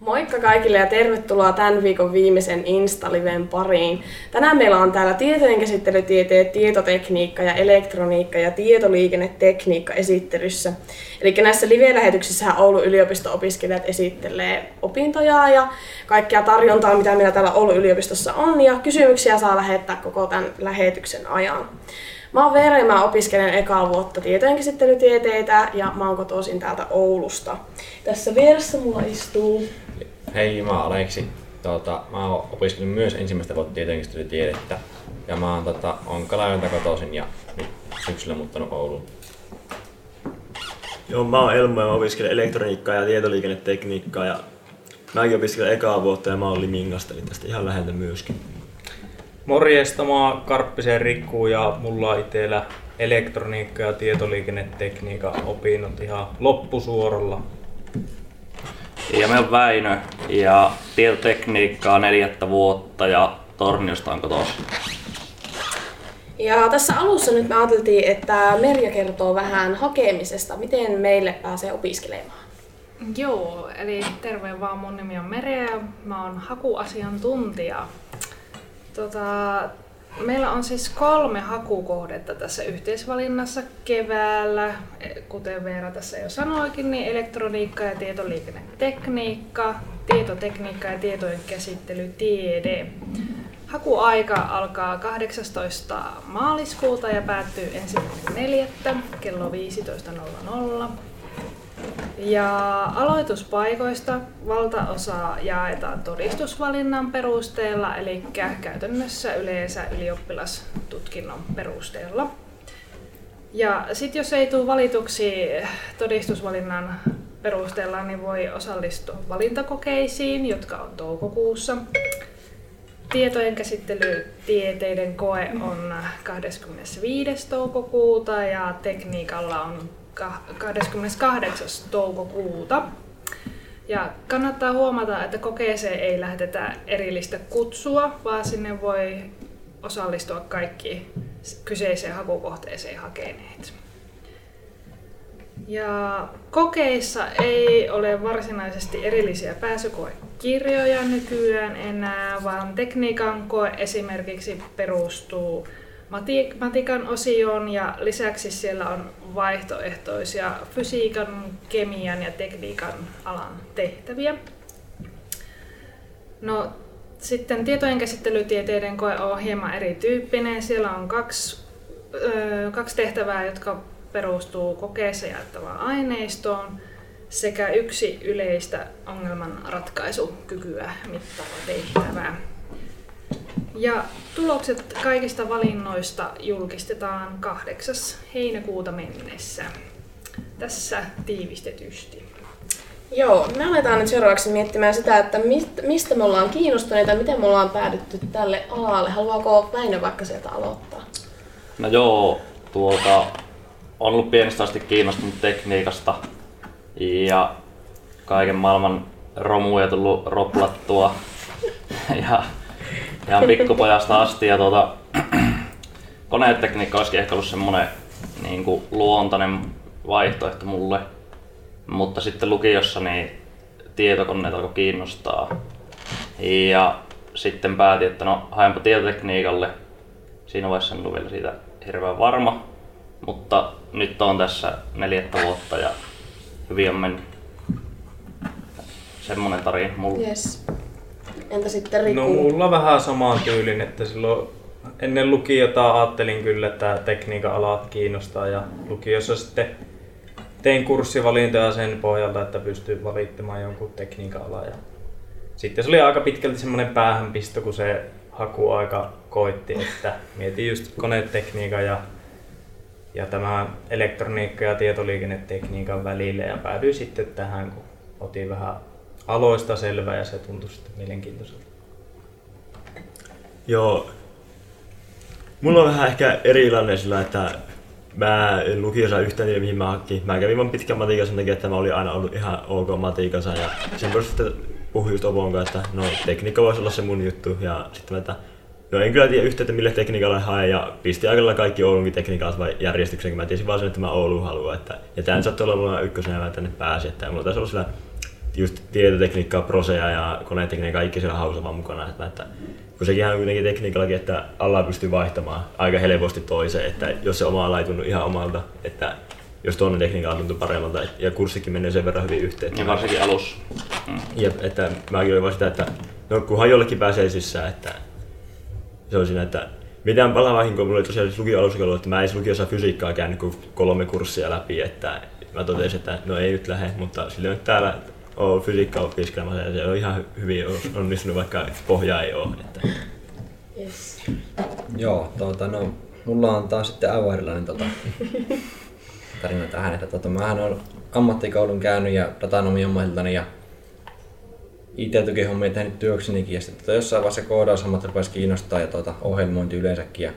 Moikka kaikille ja tervetuloa tämän viikon viimeisen Instaliven pariin. Tänään meillä on täällä tietojenkäsittelytieteet, tietotekniikka ja elektroniikka ja tietoliikennetekniikka esittelyssä. Eli näissä live-lähetyksissä Oulun yliopisto-opiskelijat esittelee opintoja ja kaikkia tarjontaa, mitä meillä täällä Oulun yliopistossa on. Ja kysymyksiä saa lähettää koko tämän lähetyksen ajan. Mä oon Veera ja mä opiskelen ekaa vuotta tietojenkäsittelytieteitä ja mä oon kotoisin täältä Oulusta. Tässä vieressä mulla istuu Hei, mä oon Aleksi. Tuota, mä oon opiskellut myös ensimmäistä vuotta tietojenkäsittelytiedettä. Ja mä oon, tota, on Kalajoelta kotoisin ja nyt syksyllä muuttanut Ouluun. Joo, mä oon Elmo ja mä opiskelen elektroniikkaa ja tietoliikennetekniikkaa ja mäkin opiskelen ekaa vuotta ja mä oon Limingasta, eli tästä ihan läheltä myöskin. Morjesta, mä oon Karppisen Rikku ja mulla on itsellä elektroniikka ja tietoliikennetekniikan opinnot ihan loppusuoralla. Ja me on Väinö ja tietotekniikkaa neljättä vuotta ja Torniosta on kotoisin. Ja tässä alussa nyt me ajateltiin, että Merja kertoo vähän hakemisesta, miten meille pääsee opiskelemaan. Joo, eli terve vaan, mun nimi on Merja ja mä oon hakuasiantuntija. Tota, meillä on siis kolme hakukohdetta tässä yhteisvalinnassa keväällä. Kuten Veera tässä jo sanoikin, niin elektroniikka ja tietoliikennetekniikka, tietotekniikka ja tietojen käsittelytiede. Hakuaika alkaa 18. maaliskuuta ja päättyy ensimmäinen neljättä kello 15.00. Ja aloituspaikoista valtaosa jaetaan todistusvalinnan perusteella, eli käytännössä yleensä ylioppilastutkinnon perusteella. Ja sitten jos ei tule valituksi todistusvalinnan perusteella, niin voi osallistua valintakokeisiin, jotka on toukokuussa. Tietojen käsittelytieteiden koe on 25. toukokuuta ja tekniikalla on 28. toukokuuta. Ja kannattaa huomata, että kokeeseen ei lähetetä erillistä kutsua, vaan sinne voi osallistua kaikki kyseiseen hakukohteeseen hakeneet. Ja kokeissa ei ole varsinaisesti erillisiä pääsykoekirjoja nykyään enää, vaan tekniikan koe esimerkiksi perustuu matikan osioon ja lisäksi siellä on vaihtoehtoisia fysiikan, kemian ja tekniikan alan tehtäviä. No, sitten tietojenkäsittelytieteiden koe on hieman erityyppinen. Siellä on kaksi, ö, kaksi tehtävää, jotka perustuu kokeessa jaettavaan aineistoon sekä yksi yleistä ongelmanratkaisukykyä mittaava tehtävä. Ja tulokset kaikista valinnoista julkistetaan 8. heinäkuuta mennessä. Tässä tiivistetysti. Joo, me aletaan nyt seuraavaksi miettimään sitä, että mistä me ollaan kiinnostuneita, miten me ollaan päädytty tälle alalle. Haluaako Väinö vaikka sieltä aloittaa? No joo, tuota, on ollut pienestä asti kiinnostunut tekniikasta ja kaiken maailman romuja tullut roplattua. ja ihan pikkupojasta asti ja tuota, konetekniikka olisi ehkä ollut semmoinen niin kuin luontainen vaihtoehto mulle. Mutta sitten lukiossa niin tietokoneet alkoi kiinnostaa. Ja sitten päätin, että no haenpa tietotekniikalle. Siinä vaiheessa en ollut vielä siitä hirveän varma. Mutta nyt on tässä neljättä vuotta ja hyvin on mennyt. Semmonen tarina mulla. Yes. Entä sitten Riku? No mulla vähän samaan tyylin, että silloin ennen lukiota ajattelin kyllä, että tekniikan alat kiinnostaa ja lukiossa sitten tein kurssivalintoja sen pohjalta, että pystyy valittamaan jonkun tekniikan alan. Ja sitten se oli aika pitkälti semmoinen päähänpisto, kun se hakuaika koitti, että mietin just konetekniikan ja, ja tämä elektroniikka ja tietoliikennetekniikan välille ja päädyin sitten tähän, kun otin vähän aloista selvä ja se tuntui sitten mielenkiintoiselta. Joo. Mulla on vähän ehkä erilainen sillä, että mä en lukiossa yhtään tiedä mihin mä hakkin. Mä kävin vaan pitkän matiikan sen takia, että mä olin aina ollut ihan ok matiikassa ja sen perusteella puhuin just Opon kanssa, että no tekniikka voisi olla se mun juttu ja sitten mä, että No en kyllä tiedä yhtä, että mille tekniikalle hae ja pisti aika kaikki Oulunkin tekniikan järjestykseen, kun mä tiesin vaan sen, että mä Oulu haluan. Että, ja tämän sattui olla mulla ykkösenä mä tänne pääsin, että mulla taisi olla sillä just tietotekniikkaa, proseja ja konetekniikkaa, kaikki siellä hausa vaan mukana. Että, että kun sekin on kuitenkin tekniikallakin, että alla pystyy vaihtamaan aika helposti toiseen, että jos se oma ala ei tunnu ihan omalta, että jos toinen tekniikka tuntuu paremmalta ja kurssikin menee sen verran hyvin yhteen. Ja varsinkin alussa. Mm. Jep, että mäkin olin vaan sitä, että no kunhan jollekin pääsee sisään, että se on siinä, että mitään palavahinkoa mulla oli tosiaan siis lukio alussa ollut, että mä en edes lukiossa fysiikkaa käynyt kuin kolme kurssia läpi, että mä totesin, että no ei nyt lähde, mutta sillä nyt täällä on fysiikkaa opiskelemassa ja se on ihan hyvin onnistunut, vaikka pohja ei ole. Että. Yes. Joo, tuota, no, mulla on taas sitten aivan erilainen tota, tarina tähän, että tota, mähän olen ammattikoulun käynyt ja datanomiammatiltani ja IT-tukihommia tehnyt työksenikin ja sitten tota, jossain vaiheessa koodausammat rupesi kiinnostaa ja tota, ohjelmointi yleensäkin ja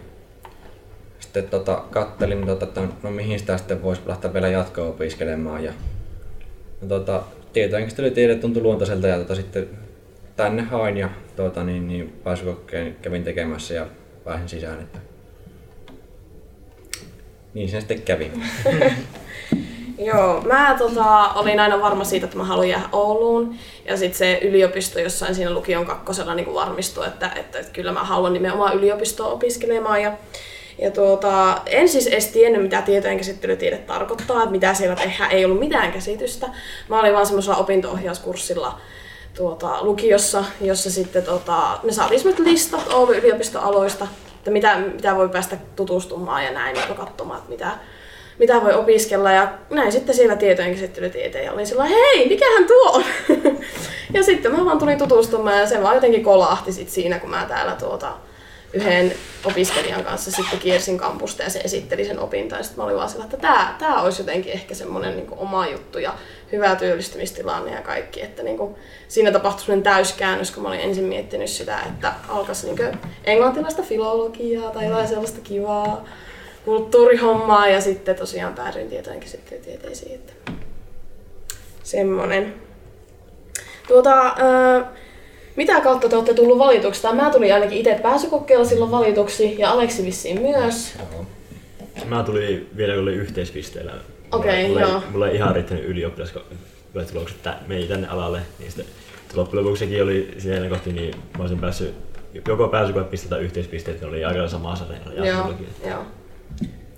sitten tota, kattelin, tota, että no mihin sitä sitten voisi lähteä vielä jatkoa opiskelemaan ja no, tota, tietojenkäsittelytiede tuntui luontaiselta ja tota, sitten tänne hain ja tota, niin, niin pääsykokeen kävin tekemässä ja pääsin sisään. Että... Niin se sitten kävi. Joo, mä tota, olin aina varma siitä, että mä haluan jäädä Ouluun. Ja sitten se yliopisto jossain siinä lukion kakkosella niin varmistui, että, että, että, kyllä mä haluan nimenomaan yliopistoa opiskelemaan. Ja, ja tuota, en siis edes tiennyt, mitä tietojen käsittelytiede tarkoittaa, että mitä siellä tehdään. Ei ollut mitään käsitystä. Mä olin vaan semmoisella opinto-ohjauskurssilla tuota, lukiossa, jossa sitten tota, me saatiin semmoiset listat Oulun yliopistoaloista, että mitä, mitä voi päästä tutustumaan ja näin, ja katsomaan, että mitä, mitä voi opiskella. Ja näin sitten siellä tietojen käsittelytieteen ja olin sillä hei, mikähän tuo on? ja sitten mä vaan tulin tutustumaan ja se vaan jotenkin kolahti sit siinä, kun mä täällä tuota, yhden opiskelijan kanssa sitten kiersin kampusta ja se esitteli sen opintoa. Ja sitten mä olin vaan sillä, että tämä, tämä olisi jotenkin ehkä semmoinen niin oma juttu ja hyvä työllistymistilanne ja kaikki. Että niin kuin, siinä tapahtui semmoinen täyskäännös, kun mä olin ensin miettinyt sitä, että alkaisi niin englantilaista filologiaa tai jotain sellaista kivaa kulttuurihommaa ja sitten tosiaan päädyin tietojen käsittelytieteisiin. Että semmonen. Tuota, äh, mitä kautta te olette tullut valituksi? Tai mä tulin ainakin itse pääsykokeella silloin valituksi ja Aleksi vissiin myös. Joo. Mä tulin vielä, oli yhteispisteellä. Okei, mulla, joo. Mulla, mulla ei ihan riittänyt ylioppilastulokset, että meni tänne alalle. Niin sitten loppujen lopuksi sekin oli siinä kohti, niin mä olisin päässyt joko pääsykoepiste tai yhteispisteet, ne oli aika sama sarja. Joo, mullakin. joo.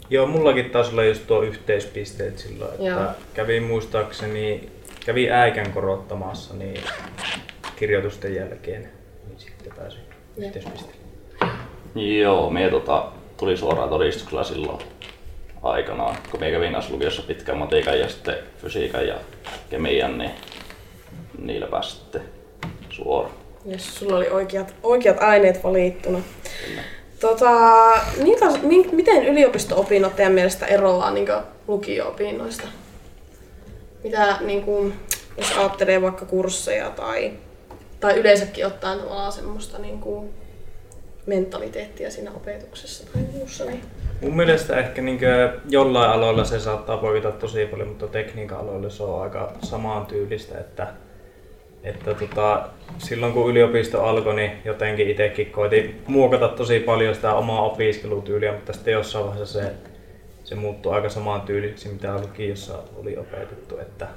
Joo, mullakin taas oli just tuo yhteispisteet silloin, että Joo. kävin muistaakseni, kävin äikän korottamassa niin kirjoitusten jälkeen, niin sitten pääsin Joo. yhteispisteelle. Joo, mie tota, tuli suoraan todistuksella silloin aikanaan, kun mie kävin kanssa lukiossa pitkän matikan ja sitten fysiikan ja kemian, niin niillä pääsi sitten suoraan. Jos sulla oli oikeat, oikeat aineet valittuna. Tota, minkä, min, miten yliopisto-opinnot teidän mielestä eroaa niin lukio-opinnoista? Mitä, niin kuin, jos ajattelee vaikka kursseja tai, tai yleensäkin ottaen tavallaan semmoista niin kuin, mentaliteettia siinä opetuksessa tai muussa, niin Mun mielestä ehkä niin jollain aloilla se saattaa poiketa tosi paljon, mutta tekniikan aloilla se on aika samaan tyylistä, että, että tota, silloin kun yliopisto alkoi, niin jotenkin itsekin koitin muokata tosi paljon sitä omaa opiskelutyyliä, mutta sitten jossain vaiheessa se, se muuttui aika samaan tyyliksi, mitä lukiossa oli opetettu, että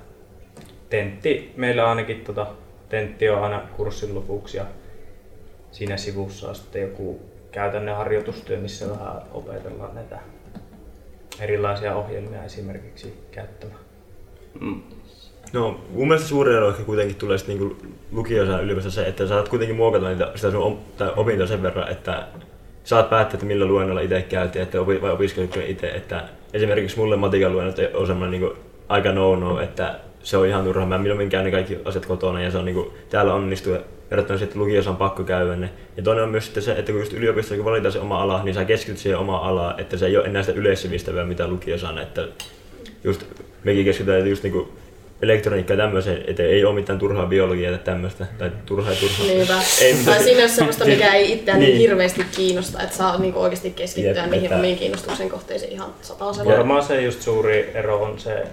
tentti, meillä ainakin tota, tentti on aina kurssin lopuksi ja siinä sivussa on sitten joku käytännön harjoitustyö, missä vähän opetellaan näitä erilaisia ohjelmia esimerkiksi käyttämään. Mm. No, mun mielestä suuri ero ehkä kuitenkin tulee sitten niinku lukiossa yliopistossa se, että sä saat kuitenkin muokata niitä, sitä sun opintoa sen verran, että saat päättää, että millä luennolla itse käytiin, että opi- vai opiskelitko itse. Että esimerkiksi mulle matikan luennot on semmoinen niinku aika no-no, että se on ihan turha. Mä milloin käyn ne kaikki asiat kotona ja se on niinku, täällä onnistuu verrattuna sitten lukiossa on pakko käydä ne. Ja toinen on myös sitten se, että kun just yliopistossa kun valitaan se oma ala, niin sä keskityt siihen omaan alaan, että se ei ole enää sitä yleissivistävää, mitä lukiossa on. Että just mekin keskitytään just niinku elektroniikkaa ja tämmöiseen, että ei ole mitään turhaa biologiaa tai tämmöistä, tai turhaa ja turhaa. Niinpä. Ei, tai se- siinä on semmoista, mikä ei itseään niin. Niin. hirveästi kiinnosta, että saa niinku oikeasti keskittyä Jep, niihin omiin kiinnostuksen kohteisiin ihan satasella. Varmaan se just suuri ero on se,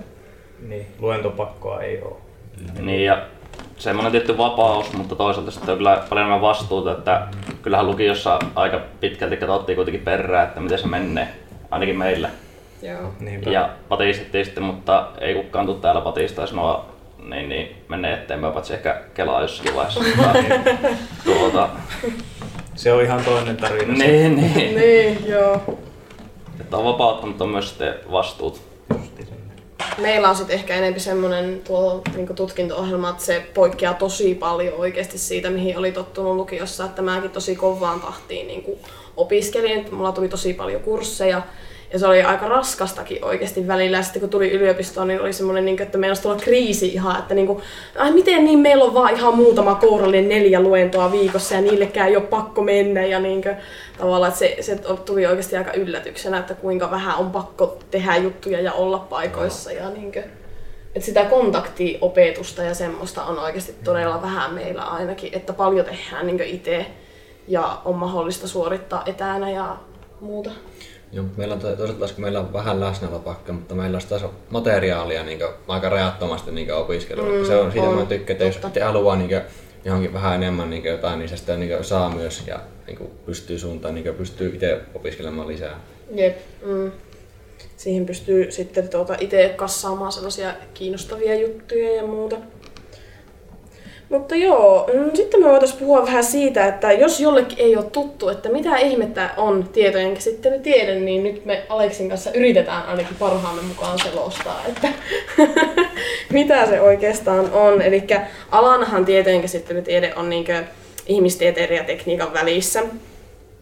niin luentopakkoa ei ole. Niin ja semmoinen tietty vapaus, mutta toisaalta sitten on kyllä paljon enemmän vastuuta, että kyllähän lukiossa aika pitkälti katsottiin kuitenkin perään, että miten se menee, ainakin meillä. Joo. Niinpä. Ja patistettiin sitten, mutta ei kukaan tule täällä patistaa ja sanoa niin, niin menee eteenpäin, paitsi ehkä Kelaa jossakin vaiheessa. Mutta, tuota, Se on ihan toinen tarina. niin, niin. Niin, joo. Että on vapautta, mutta on myös sitten vastuut. Meillä on sitten ehkä enemmän semmoinen tuo niin tutkinto-ohjelma, että se poikkeaa tosi paljon oikeasti siitä, mihin oli tottunut lukiossa. Että mäkin tosi kovaan tahtiin niin opiskelin, että mulla tuli tosi paljon kursseja. Ja se oli aika raskastakin oikeasti välillä. Ja sitten kun tuli yliopistoon, niin oli semmoinen, niin että meillä tulla kriisi ihan, että niin kuin, ai miten niin, meillä on vaan ihan muutama kourallinen neljä luentoa viikossa ja niillekään ei ole pakko mennä. Ja niin kuin, tavallaan, että se, se tuli oikeasti aika yllätyksenä, että kuinka vähän on pakko tehdä juttuja ja olla paikoissa. Ja niin kuin, että sitä kontaktiopetusta ja semmoista on oikeasti todella vähän meillä ainakin, että paljon tehdään niin itse ja on mahdollista suorittaa etänä ja muuta. Joo, meillä on to- toisaalta taas, kun meillä on vähän läsnäolopakka, mutta meillä on taas materiaalia niin aika rajattomasti niin opiskeluun. Mm, se on siitä on. mä tykkään, että jos Totta. itse haluaa niin johonkin vähän enemmän niin jotain, niin se sitten niin saa myös ja niin pystyy suuntaan, niin pystyy itse opiskelemaan lisää. Jep. Mm. Siihen pystyy sitten tuota itse kassaamaan sellaisia kiinnostavia juttuja ja muuta. Mutta joo, mm, sitten me voitaisiin puhua vähän siitä, että jos jollekin ei ole tuttu, että mitä ihmettä on tietojen käsittelytiede, niin nyt me Aleksin kanssa yritetään ainakin parhaamme mukaan selostaa, että mitä se oikeastaan on. Eli alanahan tietojen käsittelytiede on niinkö ihmistieteiden ja tekniikan välissä.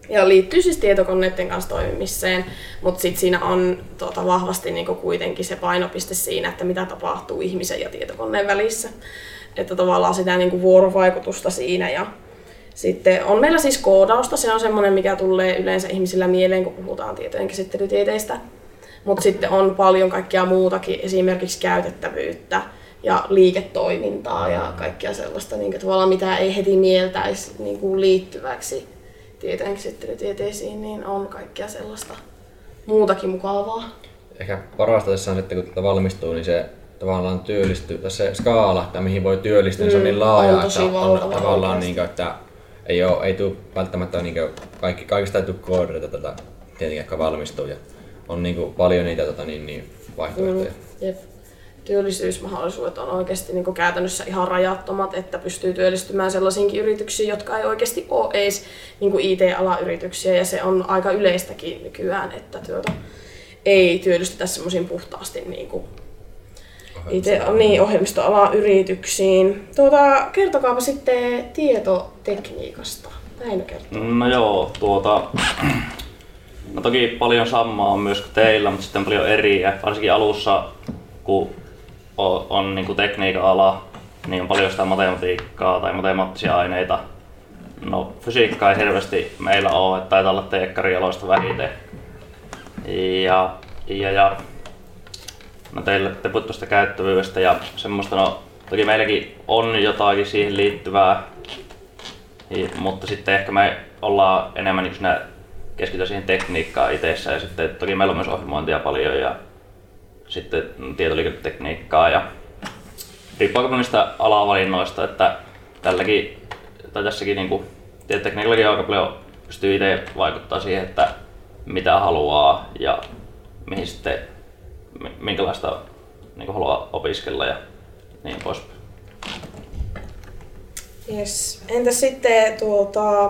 Ja liittyy siis tietokoneiden kanssa toimimiseen, mutta sitten siinä on tuota, vahvasti niinku kuitenkin se painopiste siinä, että mitä tapahtuu ihmisen ja tietokoneen välissä. Että tavallaan sitä niinku vuorovaikutusta siinä. Ja sitten on meillä siis koodausta, se on semmoinen, mikä tulee yleensä ihmisillä mieleen, kun puhutaan tietojen käsittelytieteistä. Mutta sitten on paljon kaikkea muutakin, esimerkiksi käytettävyyttä ja liiketoimintaa ja kaikkea sellaista, niin tavallaan mitä ei heti mieltäisi niin kuin liittyväksi tietojen käsittelytieteisiin, niin on kaikkea sellaista muutakin mukavaa. Ehkä parasta tässä on, että kun tätä valmistuu, niin se tavallaan työllistyy, tai se skaala, että mihin voi työllistyä, mm, se on niin laaja, on että on tavallaan niin kuin, että ei, ole, ei tule välttämättä niin kuin, kaikki, kaikista ei tule koodereita tätä tietenkin, jotka valmistuu. Ja on niin kuin, paljon niitä tota, niin, niin, vaihtoehtoja. Mm, jep. Työllisyysmahdollisuudet on oikeasti niin kuin käytännössä ihan rajattomat, että pystyy työllistymään sellaisiinkin yrityksiin, jotka ei oikeasti ole edes niin kuin IT-alayrityksiä, ja se on aika yleistäkin nykyään, että työtä ei työllistytä semmoisiin puhtaasti niin kuin itse niin, ohjelmistoalan yrityksiin. Tuota, kertokaapa sitten tietotekniikasta. Väinö kertoo. No joo, tuota... No toki paljon samaa on myös kuin teillä, mutta sitten paljon eriä. Varsinkin alussa, kun on, on niin kuin tekniikan ala, niin on paljon sitä matematiikkaa tai matemaattisia aineita. No fysiikkaa ei hirveästi meillä ole, että taitaa olla teekkarialoista vähiten. Ja, ja, ja no teille te tuosta käyttävyydestä ja semmoista, no toki meilläkin on jotakin siihen liittyvää, I, mutta sitten ehkä me ollaan enemmän niin siinä keskitytään siihen tekniikkaan itsessä ja sitten toki meillä on myös ohjelmointia paljon ja sitten tietoliikennetekniikkaa ja riippuu niistä alavalinnoista, että tälläkin tai tässäkin niin kuin, tietotekniikallakin aika paljon pystyy itse vaikuttaa siihen, että mitä haluaa ja mihin sitten, minkälaista niin kuin haluaa opiskella ja niin poispäin. Yes. Entäs sitten tuota,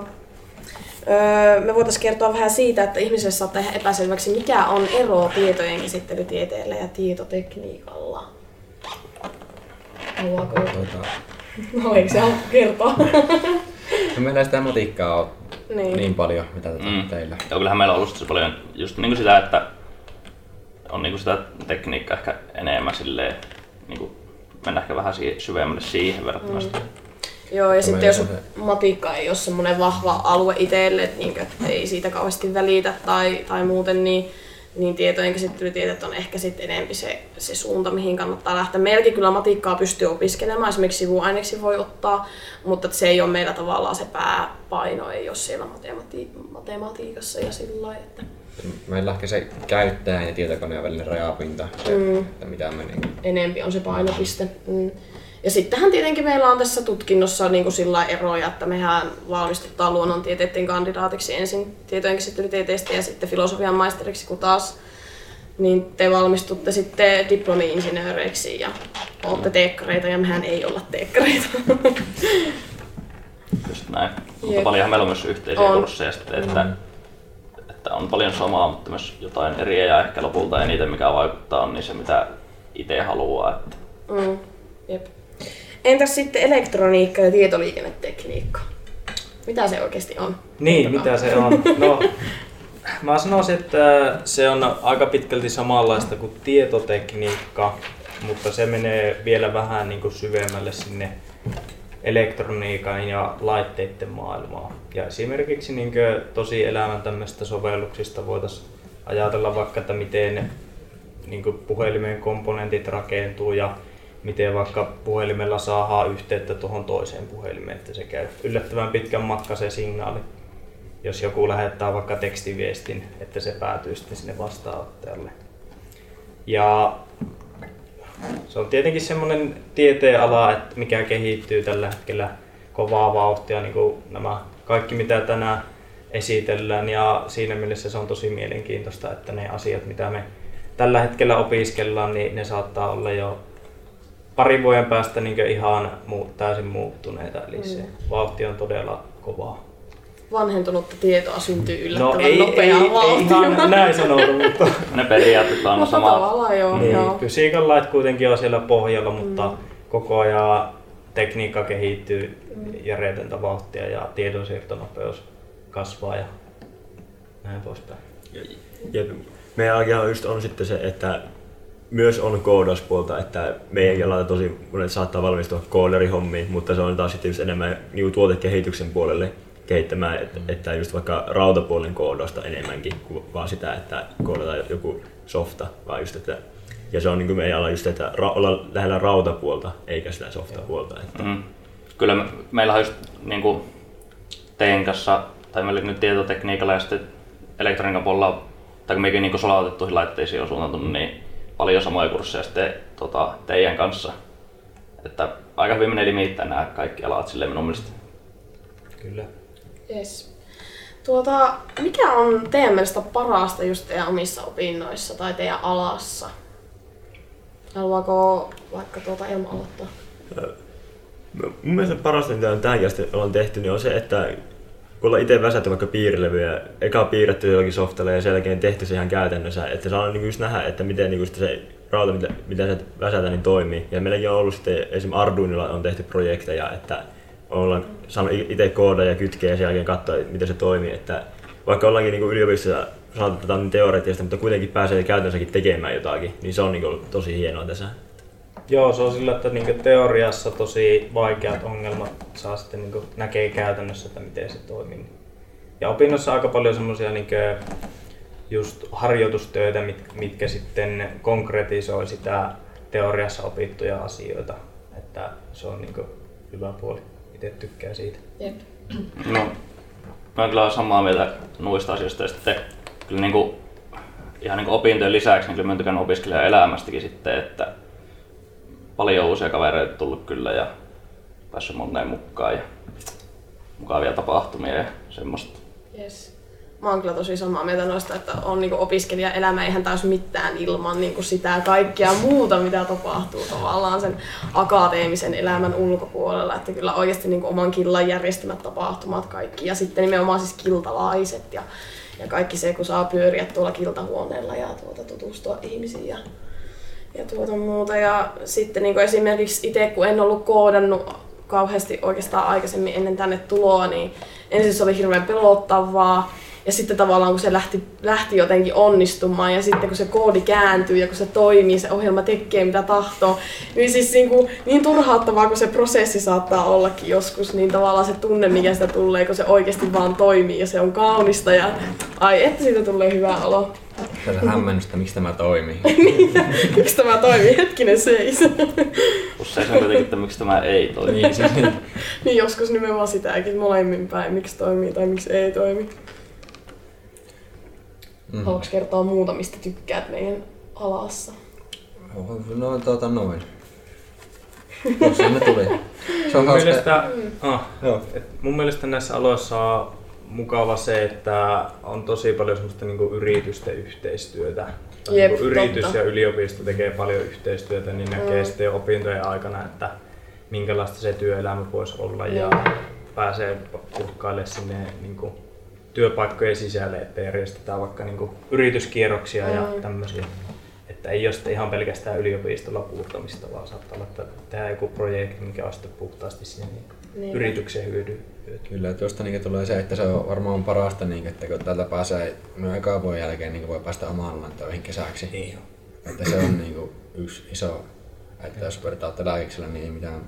öö, me voitaisiin kertoa vähän siitä, että ihmiselle saattaa ihan epäselväksi, mikä on ero tietojen käsittelytieteellä ja tietotekniikalla. Haluaako joku? Tuota, No eikö se halua kertoa? no meillä ei sitä matikkaa ole Niin. niin. paljon, mitä tätä Mm. teillä. Joo, kyllähän meillä on ollut paljon just niin kuin sitä, että on niin kuin sitä tekniikkaa ehkä enemmän silleen, niin kuin mennä ehkä vähän siihen, syvemmälle siihen verrattuna mm. Joo, ja sitten jos on matikka ei ole semmoinen vahva alue itselle, että niin, että ei siitä kauheasti välitä tai, tai muuten, niin, niin tietojen käsittelytieteet on ehkä sitten enempi se, se suunta, mihin kannattaa lähteä. Meilläkin kyllä matikkaa pystyy opiskelemaan, esimerkiksi sivuaineeksi voi ottaa, mutta se ei ole meillä tavallaan se pääpaino, ei ole siellä matemati- matematiikassa ja sillä lailla, että Meillä ehkä se käyttäjän ja tietokoneen välinen rajapinta, se, mm. että mitä me niin enempi on se painopiste. Mm. Ja sittenhän tietenkin meillä on tässä tutkinnossa niin kuin sillä eroja, että mehän valmistutaan luonnontieteiden kandidaatiksi ensin tietojen käsittelytieteistä ja sitten filosofian maisteriksi, kun taas niin te valmistutte sitten diplomi-insinööreiksi ja olette teekkareita ja mehän ei olla teekkareita. Just näin. Mutta Jep. paljonhan meillä on myös yhteisiä On. kursseja sitten, että, että on paljon samaa, mutta myös jotain eriä ja ehkä lopulta eniten mikä vaikuttaa on niin se mitä itse haluaa. Että Mm, jep. Entäs sitten elektroniikka ja tietoliikennetekniikka? Mitä se oikeasti on? Niin, mitä se on? No, mä sanoisin, että se on aika pitkälti samanlaista kuin tietotekniikka, mutta se menee vielä vähän niin kuin syvemmälle sinne elektroniikan ja laitteiden maailmaan. Ja esimerkiksi niin tosi elämän tämmöistä sovelluksista voitaisiin ajatella vaikka, että miten niin puhelimen komponentit rakentuu ja miten vaikka puhelimella saadaan yhteyttä tuohon toiseen puhelimeen, että se käy yllättävän pitkän matka se signaali. Jos joku lähettää vaikka tekstiviestin, että se päätyy sitten sinne vastaanottajalle. Ja se on tietenkin semmoinen tieteenala, että mikä kehittyy tällä hetkellä kovaa vauhtia, niin kuin nämä kaikki mitä tänään esitellään. Ja siinä mielessä se on tosi mielenkiintoista, että ne asiat, mitä me tällä hetkellä opiskellaan, niin ne saattaa olla jo parin vuoden päästä niin ihan muu, täysin muuttuneita. Eli se vauhti on todella kovaa. Vanhentunutta tietoa syntyy yllättävän No ei, ei, nopeaa ei vauhtia. ihan näin sanota, mutta ne periaatteet on Mutta samat. tavallaan joo, niin, joo. fysiikan lait kuitenkin on siellä pohjalla, mutta koko ajan tekniikka kehittyy järjetöntä vauhtia ja tiedonsiirtonopeus kasvaa ja näin poispäin. Jep. Meidän agia just on sitten se, että myös on koodauspuolta, että meidän alalla tosi monet saattaa valmistua kooderihommiin, mutta se on taas sitten enemmän niin tuotekehityksen puolelle kehittämään, että, että just vaikka rautapuolen koodausta enemmänkin kuin vaan sitä, että koodataan joku softa, vaan just, että ja se on niin kuin meidän ala just, että ra- olla lähellä rautapuolta eikä sitä softapuolta. Että. Mm. Kyllä me, meillä on just niin kuin teidän kanssa, tai meillä nyt tietotekniikalla ja sitten elektroniikan puolella, tai kun mekin niin sulautettuihin laitteisiin on suunnattu, niin paljon samoja kursseja sitten tota, teidän kanssa. Että aika hyvin menee limittäin nämä kaikki alat silleen minun mielestä. Kyllä. Yes. Tuota, mikä on teidän mielestä parasta just teidän omissa opinnoissa tai teidän alassa? Haluaako vaikka tuota Elma aloittaa? Mun mielestä parasta, mitä on tähänkin asti ollaan tehty, niin on se, että kun ollaan itse väsätty vaikka piirilevyjä, eka piirretty jollakin softalla ja sen jälkeen tehty se ihan käytännössä, että saa niinku just nähdä, että miten sitten se rauta, mitä, mitä se väsätään, niin toimii. Ja meilläkin on ollut sitten, esimerkiksi Arduinolla on tehty projekteja, että ollaan saanut itse kooda ja kytkeä ja sen jälkeen katsoa, miten se toimii. Että vaikka ollaankin niinku yliopistossa sanotaan, että tämä on niin teoreettista, mutta kuitenkin pääsee käytännössäkin tekemään jotakin, niin se on ollut tosi hienoa tässä. Joo, se on sillä, että niinku teoriassa tosi vaikeat ongelmat saa sitten niinku näkee käytännössä, että miten se toimii. Ja opinnoissa aika paljon semmoisia niinku just harjoitustöitä, mit, mitkä sitten konkretisoi sitä teoriassa opittuja asioita. Että se on niinku hyvä puoli. Itse tykkää siitä. Jep. No, mä oon kyllä samaa mieltä noista asioista ja sitten kyllä niin kuin, ihan niin kuin opintojen lisäksi niin kyllä mä oon tykännyt opiskelijan elämästäkin sitten, että paljon uusia kavereita tullut kyllä ja päässyt moneen mukaan ja mukavia tapahtumia ja semmoista. Yes. Mä oon kyllä tosi samaa mieltä noista, että on niinku opiskelijaelämä eihän taas mitään ilman niinku sitä kaikkea muuta, mitä tapahtuu tavallaan sen akateemisen elämän ulkopuolella. Että kyllä oikeasti niinku oman killan järjestämät tapahtumat kaikki ja sitten nimenomaan siis kiltalaiset ja, ja kaikki se, kun saa pyöriä tuolla kiltahuoneella ja tuota, tutustua ihmisiin ja, ja tuota muuta. Ja sitten niinku esimerkiksi itse, kun en ollut koodannut kauheasti oikeastaan aikaisemmin ennen tänne tuloa, niin ensin se oli hirveän pelottavaa. Ja sitten tavallaan kun se lähti, lähti jotenkin onnistumaan ja sitten kun se koodi kääntyy ja kun se toimii, se ohjelma tekee mitä tahtoo, niin siis niin, kuin, niin turhauttavaa kuin se prosessi saattaa ollakin joskus, niin tavallaan se tunne mikä sitä tulee, kun se oikeasti vaan toimii ja se on kaunista ja ai että siitä tulee hyvä olo. Tässä hämmennystä, miksi tämä toimii. Miksi tämä toimii? Hetkinen seis. Usein se on kuitenkin, että miksi tämä ei toimi. niin, siis, niin joskus nimenomaan sitäkin molemmin päin, miksi toimii tai miksi ei toimi. Mm. Haluatko kertoa muuta, mistä tykkäät meidän alassa? No tota noin. Tuossa ne tuli. Se on Mun hauska. mielestä, ah, Joo. et mun mielestä näissä aloissa on mukava se, että on tosi paljon semmoista niinku yritysten yhteistyötä. tai Jep, niin kuin yritys totta. ja yliopisto tekee paljon yhteistyötä, niin näkee Mm. sitten opintojen aikana, että minkälaista se työelämä voisi olla ja pääsee kurkkailemaan sinne niin kuin työpaikkojen sisälle, että järjestetään vaikka niin kuin yrityskierroksia ja Mm. tämmöisiä. Että ei ole sitten ihan pelkästään yliopistolla puurtamista, vaan saattaa olla, että tehdään joku projekti, mikä on sitten puhtaasti sinne niin Niinpä. yrityksen hyödy. Kyllä, tuosta niin tulee se, että se on varmaan parasta, niin, että kun täältä pääsee ekan vuoden jälkeen niin voi päästä omaan töihin kesäksi. Niin Että se on niin kuin, yksi iso, että jos vertaa lääkiksellä, niin ei mitään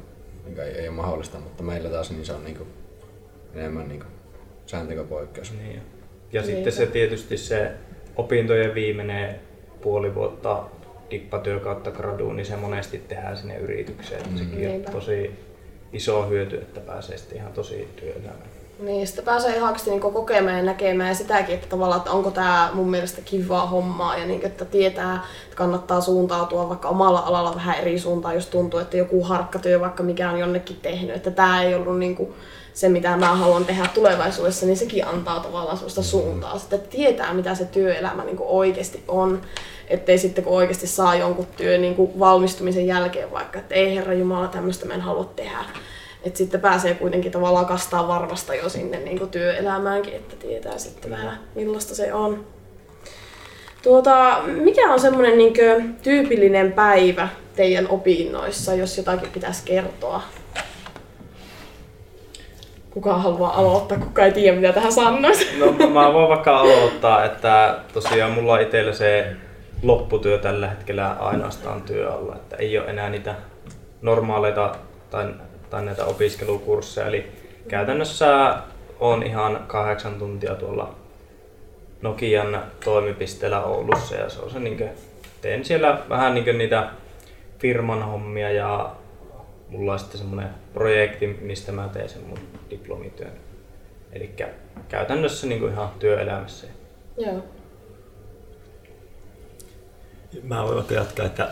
niin ei, ei ole mahdollista, mutta meillä taas niin se on niin kuin, enemmän niin kuin, sääntö kuin poikkeus. Niin. Ja Niinpä. sitten se tietysti se opintojen viimeinen puoli vuotta dippatyö kautta graduun, niin se monesti tehdään sinne yritykseen. Mm. Sekin Niinpä. on tosi iso hyöty, että pääsee sitten ihan tosi työelämään. Niin, sitten pääsee ihan niin kokemaan ja näkemään ja sitäkin, että tavallaan, että onko tämä mun mielestä kivaa hommaa ja niin, että tietää, että kannattaa suuntautua vaikka omalla alalla vähän eri suuntaan, jos tuntuu, että joku harkkatyö vaikka mikä on jonnekin tehnyt, että tämä ei ollut niin kuin se, mitä mä haluan tehdä tulevaisuudessa, niin sekin antaa tavallaan sellaista suuntaa, sitten, että tietää, mitä se työelämä niin kuin oikeasti on. Ettei sitten kun oikeasti saa jonkun työn niin kuin valmistumisen jälkeen vaikka, että ei herra Jumala, tämmöistä mä en halua tehdä. Että sitten pääsee kuitenkin tavallaan kastaa varmasta jo sinne niin kuin työelämäänkin, että tietää sitten vähän millaista se on. Tuota, mikä on semmoinen niin tyypillinen päivä teidän opinnoissa, jos jotakin pitäisi kertoa? Kuka haluaa aloittaa, kuka ei tiedä mitä tähän sanoisi. No mä voin vaikka aloittaa, että tosiaan mulla on itsellä se lopputyö tällä hetkellä ainoastaan työ alla, että ei ole enää niitä normaaleita tai, tai näitä opiskelukursseja. Eli käytännössä on ihan kahdeksan tuntia tuolla Nokian toimipisteellä Oulussa ja se on se niin teen siellä vähän niin niitä firman hommia ja mulla on sitten semmoinen projekti, mistä mä teen sen mun diplomityön. Eli käytännössä niin ihan työelämässä. Joo. Mä voin vaikka jatkaa, että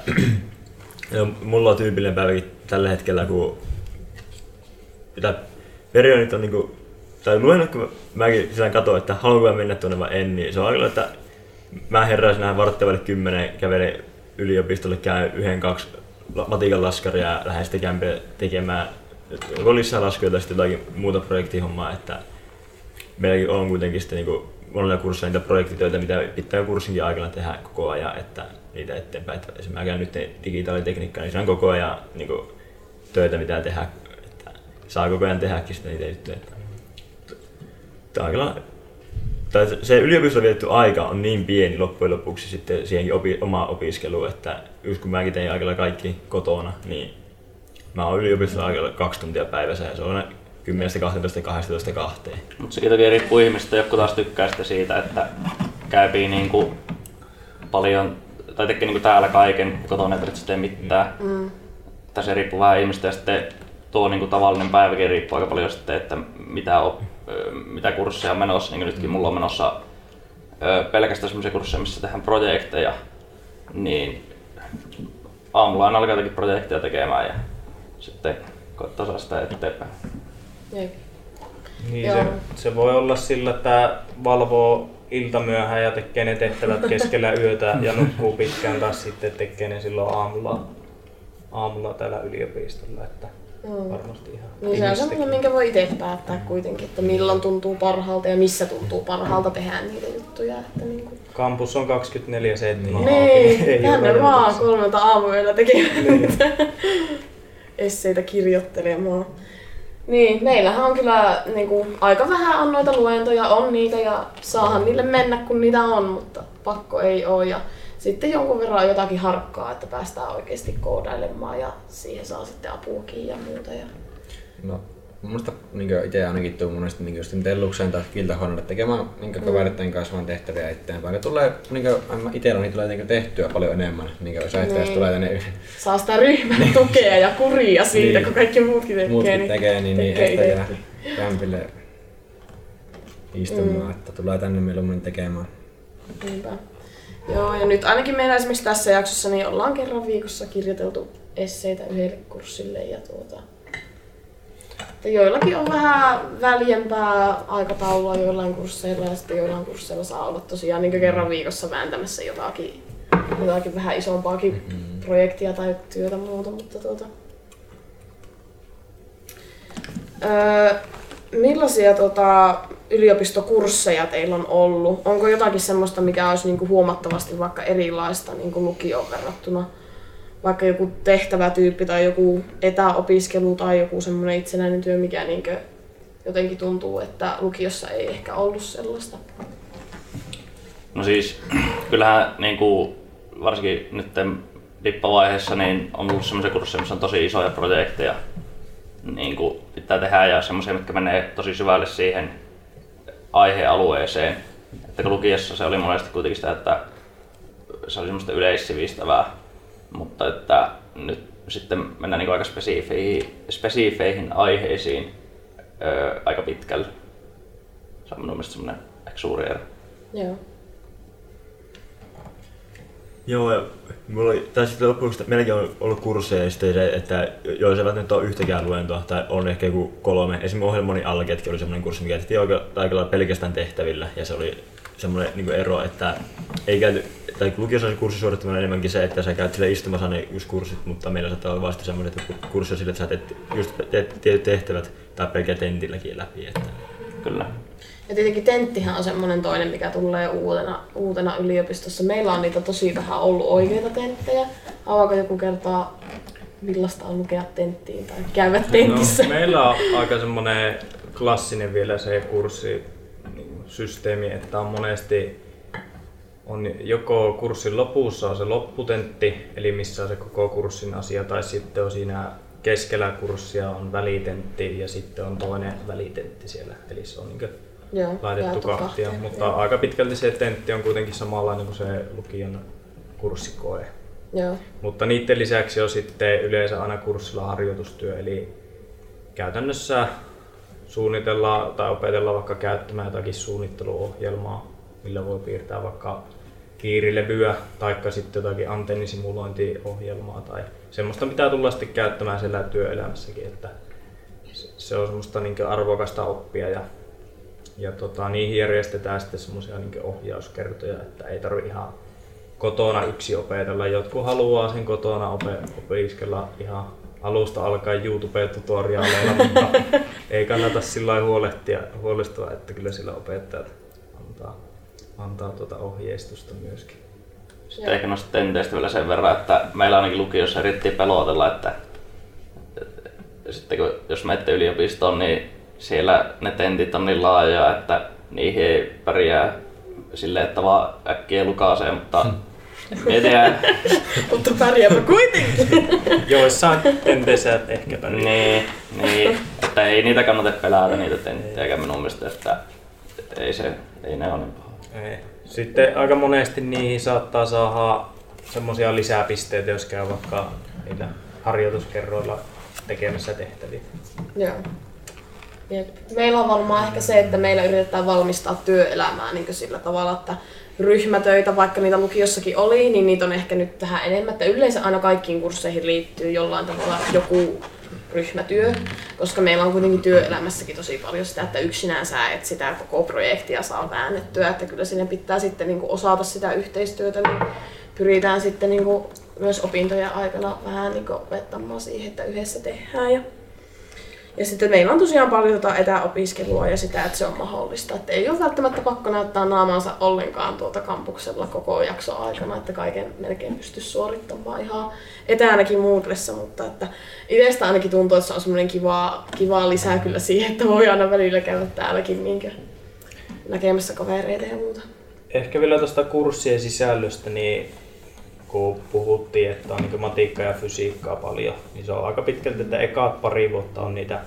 no, mulla on tyypillinen päiväkin tällä hetkellä, kun pitää periodit on niinku, tai mulla kun mäkin sillä katsoin, että haluanko mä mennä tuonne vai en, niin se on aika että mä heräisin näin varttivalle kymmenen, kävelen yliopistolle, käyn yhden, kaksi matikan laskaria ja lähden sitten kämpeen tekemään joko lisää laskuja tai sitten jotakin muuta projektihommaa, että meilläkin on kuitenkin sitten niinku monella kurssilla niitä projektitöitä, mitä pitää kurssinkin aikana tehdä koko ajan, että niitä eteenpäin. Että esimerkiksi mä käyn nyt digitaalitekniikkaa, niin se on koko ajan niin kuin, töitä, mitä tehdä, että saa koko ajan tehdäkin sitä niitä juttuja. Lailla- tai se- yliopistolla vietetty aika on niin pieni loppujen lopuksi sitten siihenkin opi, omaan opiskeluun, että just kun mäkin tein aika lailla kaikki kotona, niin mä oon yliopistolla aika lailla kaksi tuntia päivässä ja se on 10, 12, 12, 2. Mutta sekin toki riippuu ihmistä, joku taas tykkää sitten siitä, että käypii niinku paljon, tai tekee niinku täällä kaiken, kotona ei tarvitse tehdä mitään. Mm. Että se riippuu vähän ihmistä ja sitten tuo niinku tavallinen päiväkin riippuu aika paljon sitten, että mitä, op, ö, mitä kursseja on menossa. Niin kuin nytkin mulla on menossa ö, pelkästään sellaisia kursseja, missä tehdään projekteja, niin aamulla aina alkaa jotakin projekteja tekemään ja sitten koittaa saada sitä eteenpäin. Jep. Niin Joo. se, se, voi olla sillä, että valvoo iltamyöhään ja tekee ne tehtävät keskellä yötä ja nukkuu pitkään taas sitten tekee ne silloin aamulla, aamulla täällä yliopistolla. Että Varmasti ihan Niin se on semmoinen, minkä voi itse päättää kuitenkin, että milloin tuntuu parhaalta ja missä tuntuu parhaalta tehdä niitä juttuja. Että niin kuin... Kampus on 24-7 auki, Niin, ei ole tänne vaan kolmelta aamuyöllä tekemään niitä esseitä kirjoittelemaan. Niin, meillähän on kyllä niin kuin, aika vähän on noita luentoja, on niitä ja saahan niille mennä kun niitä on, mutta pakko ei ole. Ja sitten jonkun verran jotakin harkkaa, että päästään oikeasti koodailemaan ja siihen saa sitten apuakin ja muuta. Ja... No, musta niin itse ainakin tuu monesti niin just Tellukseen tai Kiltahonalle tekemään niin kavereiden kanssa vaan tehtäviä eteenpäin. Ja tulee, niin itsellä niin tulee niin tehtyä paljon enemmän, niin ajattelee, jos Niin. tulee tänne Saa sitä ryhmän tukea ja kuria siitä, Niin. kun kaikki muutkin tekee. muutkin tekee, niin, niin tekee jää kämpille istumaan, Mm. että tulee tänne mieluummin tekemään. Niinpä. Joo, ja nyt ainakin meillä esimerkiksi tässä jaksossa niin ollaan kerran viikossa kirjoiteltu esseitä yhdelle kurssille ja tuota, että joillakin on vähän väljempää aikataulua joillain kursseilla ja sitten joillain kursseilla saa olla tosiaan niin kerran viikossa vääntämässä jotakin jotakin vähän isompaakin mm-hmm. projektia tai työtä muuta, mutta tuota... Öö, millaisia tota, yliopistokursseja teillä on ollut? Onko jotakin semmoista, mikä olisi niinku huomattavasti vaikka erilaista niinku lukioon verrattuna? Vaikka joku tehtävätyyppi tai joku etäopiskelu tai joku semmoinen itsenäinen työ, mikä niinku jotenkin tuntuu, että lukiossa ei ehkä ollut sellaista? No siis, kyllähän niin kuin, varsinkin nyt dippavaiheessa niin on ollut semmoisia kursseja, missä on tosi isoja projekteja, niin kuin pitää tehdä ja semmoisia, mitkä menee tosi syvälle siihen aihealueeseen. Että kun lukiossa se oli monesti kuitenkin sitä, että se oli semmoista yleissivistävää, mutta että nyt sitten mennään niin aika spesifeihin, spesifeihin aiheisiin öö, aika pitkälle. Se on minun mielestä semmoinen suuri ero. Joo. Joo, ja mulla oli, tai sitten lopuksi, meilläkin on ollut kursseja se, että jos ei välttämättä ole yhtäkään luentoa, tai on ehkä joku kolme. Esimerkiksi ohjelmoni Algetkin oli semmoinen kurssi, mikä tehtiin aika, aika pelkästään tehtävillä, ja se oli semmoinen niin ero, että ei käyty, tai lukiossa se kurssi suorittaminen enemmänkin se, että sä käyt sille istumassa ne just kurssit, mutta meillä saattaa olla vasta kurssi on sille, että sä teet just tietyt tehtävät tai pelkää tentilläkin läpi. Että... Kyllä. Ja tietenkin tenttihän on semmoinen toinen, mikä tulee uutena, uutena yliopistossa. Meillä on niitä tosi vähän ollut oikeita tenttejä. Haluaako joku kertaa, millaista on lukea tenttiin tai käydä tentissä? No, meillä on aika semmoinen klassinen vielä se kurssi systeemi, että on monesti on joko kurssin lopussa on se lopputentti, eli missä on se koko kurssin asia, tai sitten on siinä keskellä kurssia on välitentti ja sitten on toinen välitentti siellä. Eli se on niin Joo, laitettu kahtia, mutta joo. aika pitkälti se tentti on kuitenkin samanlainen kuin se lukion kurssikoe. Joo. Mutta niiden lisäksi on sitten yleensä aina kurssilla harjoitustyö, eli käytännössä suunnitella tai opetella vaikka käyttämään jotakin suunnitteluohjelmaa, millä voi piirtää vaikka kiirilevyä tai sitten jotakin antennisimulointiohjelmaa tai semmoista, mitä tulla sitten käyttämään siellä työelämässäkin, että se on semmoista niin arvokasta oppia ja ja tota, niihin järjestetään sitten semmoisia niin ohjauskertoja, että ei tarvi ihan kotona yksi opetella. Jotkut haluaa sen kotona opiskella ihan alusta alkaen YouTube-tutoriaaleilla, mutta ei kannata sillä huolehtia, huolestua, että kyllä sillä opettajat antaa, antaa tuota ohjeistusta myöskin. Sitten ehkä noista tenteistä vielä sen verran, että meillä ainakin lukiossa yritettiin pelotella, että sitten kun, jos menette yliopistoon, niin siellä ne tentit on niin laajoja, että niihin ei pärjää silleen, että vaan äkkiä lukaasee, mutta hmm. Mietitään. mutta pärjääpä kuitenkin. Joissain tenteissä ehkä pärjää. Niin, niin, että ei niitä kannata pelätä niitä tenttejä minun mielestä, että ei, se, ei ne ole niin paha. Ei. Sitten aika monesti niihin saattaa saada semmoisia lisäpisteitä, jos käy vaikka niillä harjoituskerroilla tekemässä tehtäviä. Joo. Meillä on varmaan ehkä se, että meillä yritetään valmistaa työelämää niin sillä tavalla, että ryhmätöitä, vaikka niitä lukiossakin oli, niin niitä on ehkä nyt tähän enemmän. Että yleensä aina kaikkiin kursseihin liittyy jollain tavalla joku ryhmätyö, koska meillä on kuitenkin työelämässäkin tosi paljon sitä, että yksinään sä et sitä koko projektia saa väännettyä, että kyllä sinne pitää sitten niin osata sitä yhteistyötä, niin pyritään sitten niin myös opintojen aikana vähän niin opettamaan siihen, että yhdessä tehdään. Ja ja sitten meillä on tosiaan paljon tota etäopiskelua ja sitä, että se on mahdollista. Että ei ole välttämättä pakko näyttää naamansa ollenkaan tuota kampuksella koko jakso aikana, että kaiken melkein pystyisi suorittamaan ihan etäänäkin Moodlessa, mutta että itsestä ainakin tuntuu, että se on semmoinen kiva, kiva lisää kyllä siihen, että voi aina välillä käydä täälläkin niin näkemässä kavereita ja muuta. Ehkä vielä tuosta kurssien sisällöstä, niin kun puhuttiin, että on niin matikkaa ja fysiikkaa paljon, niin se on aika pitkälti, että ekaat pari vuotta on niitä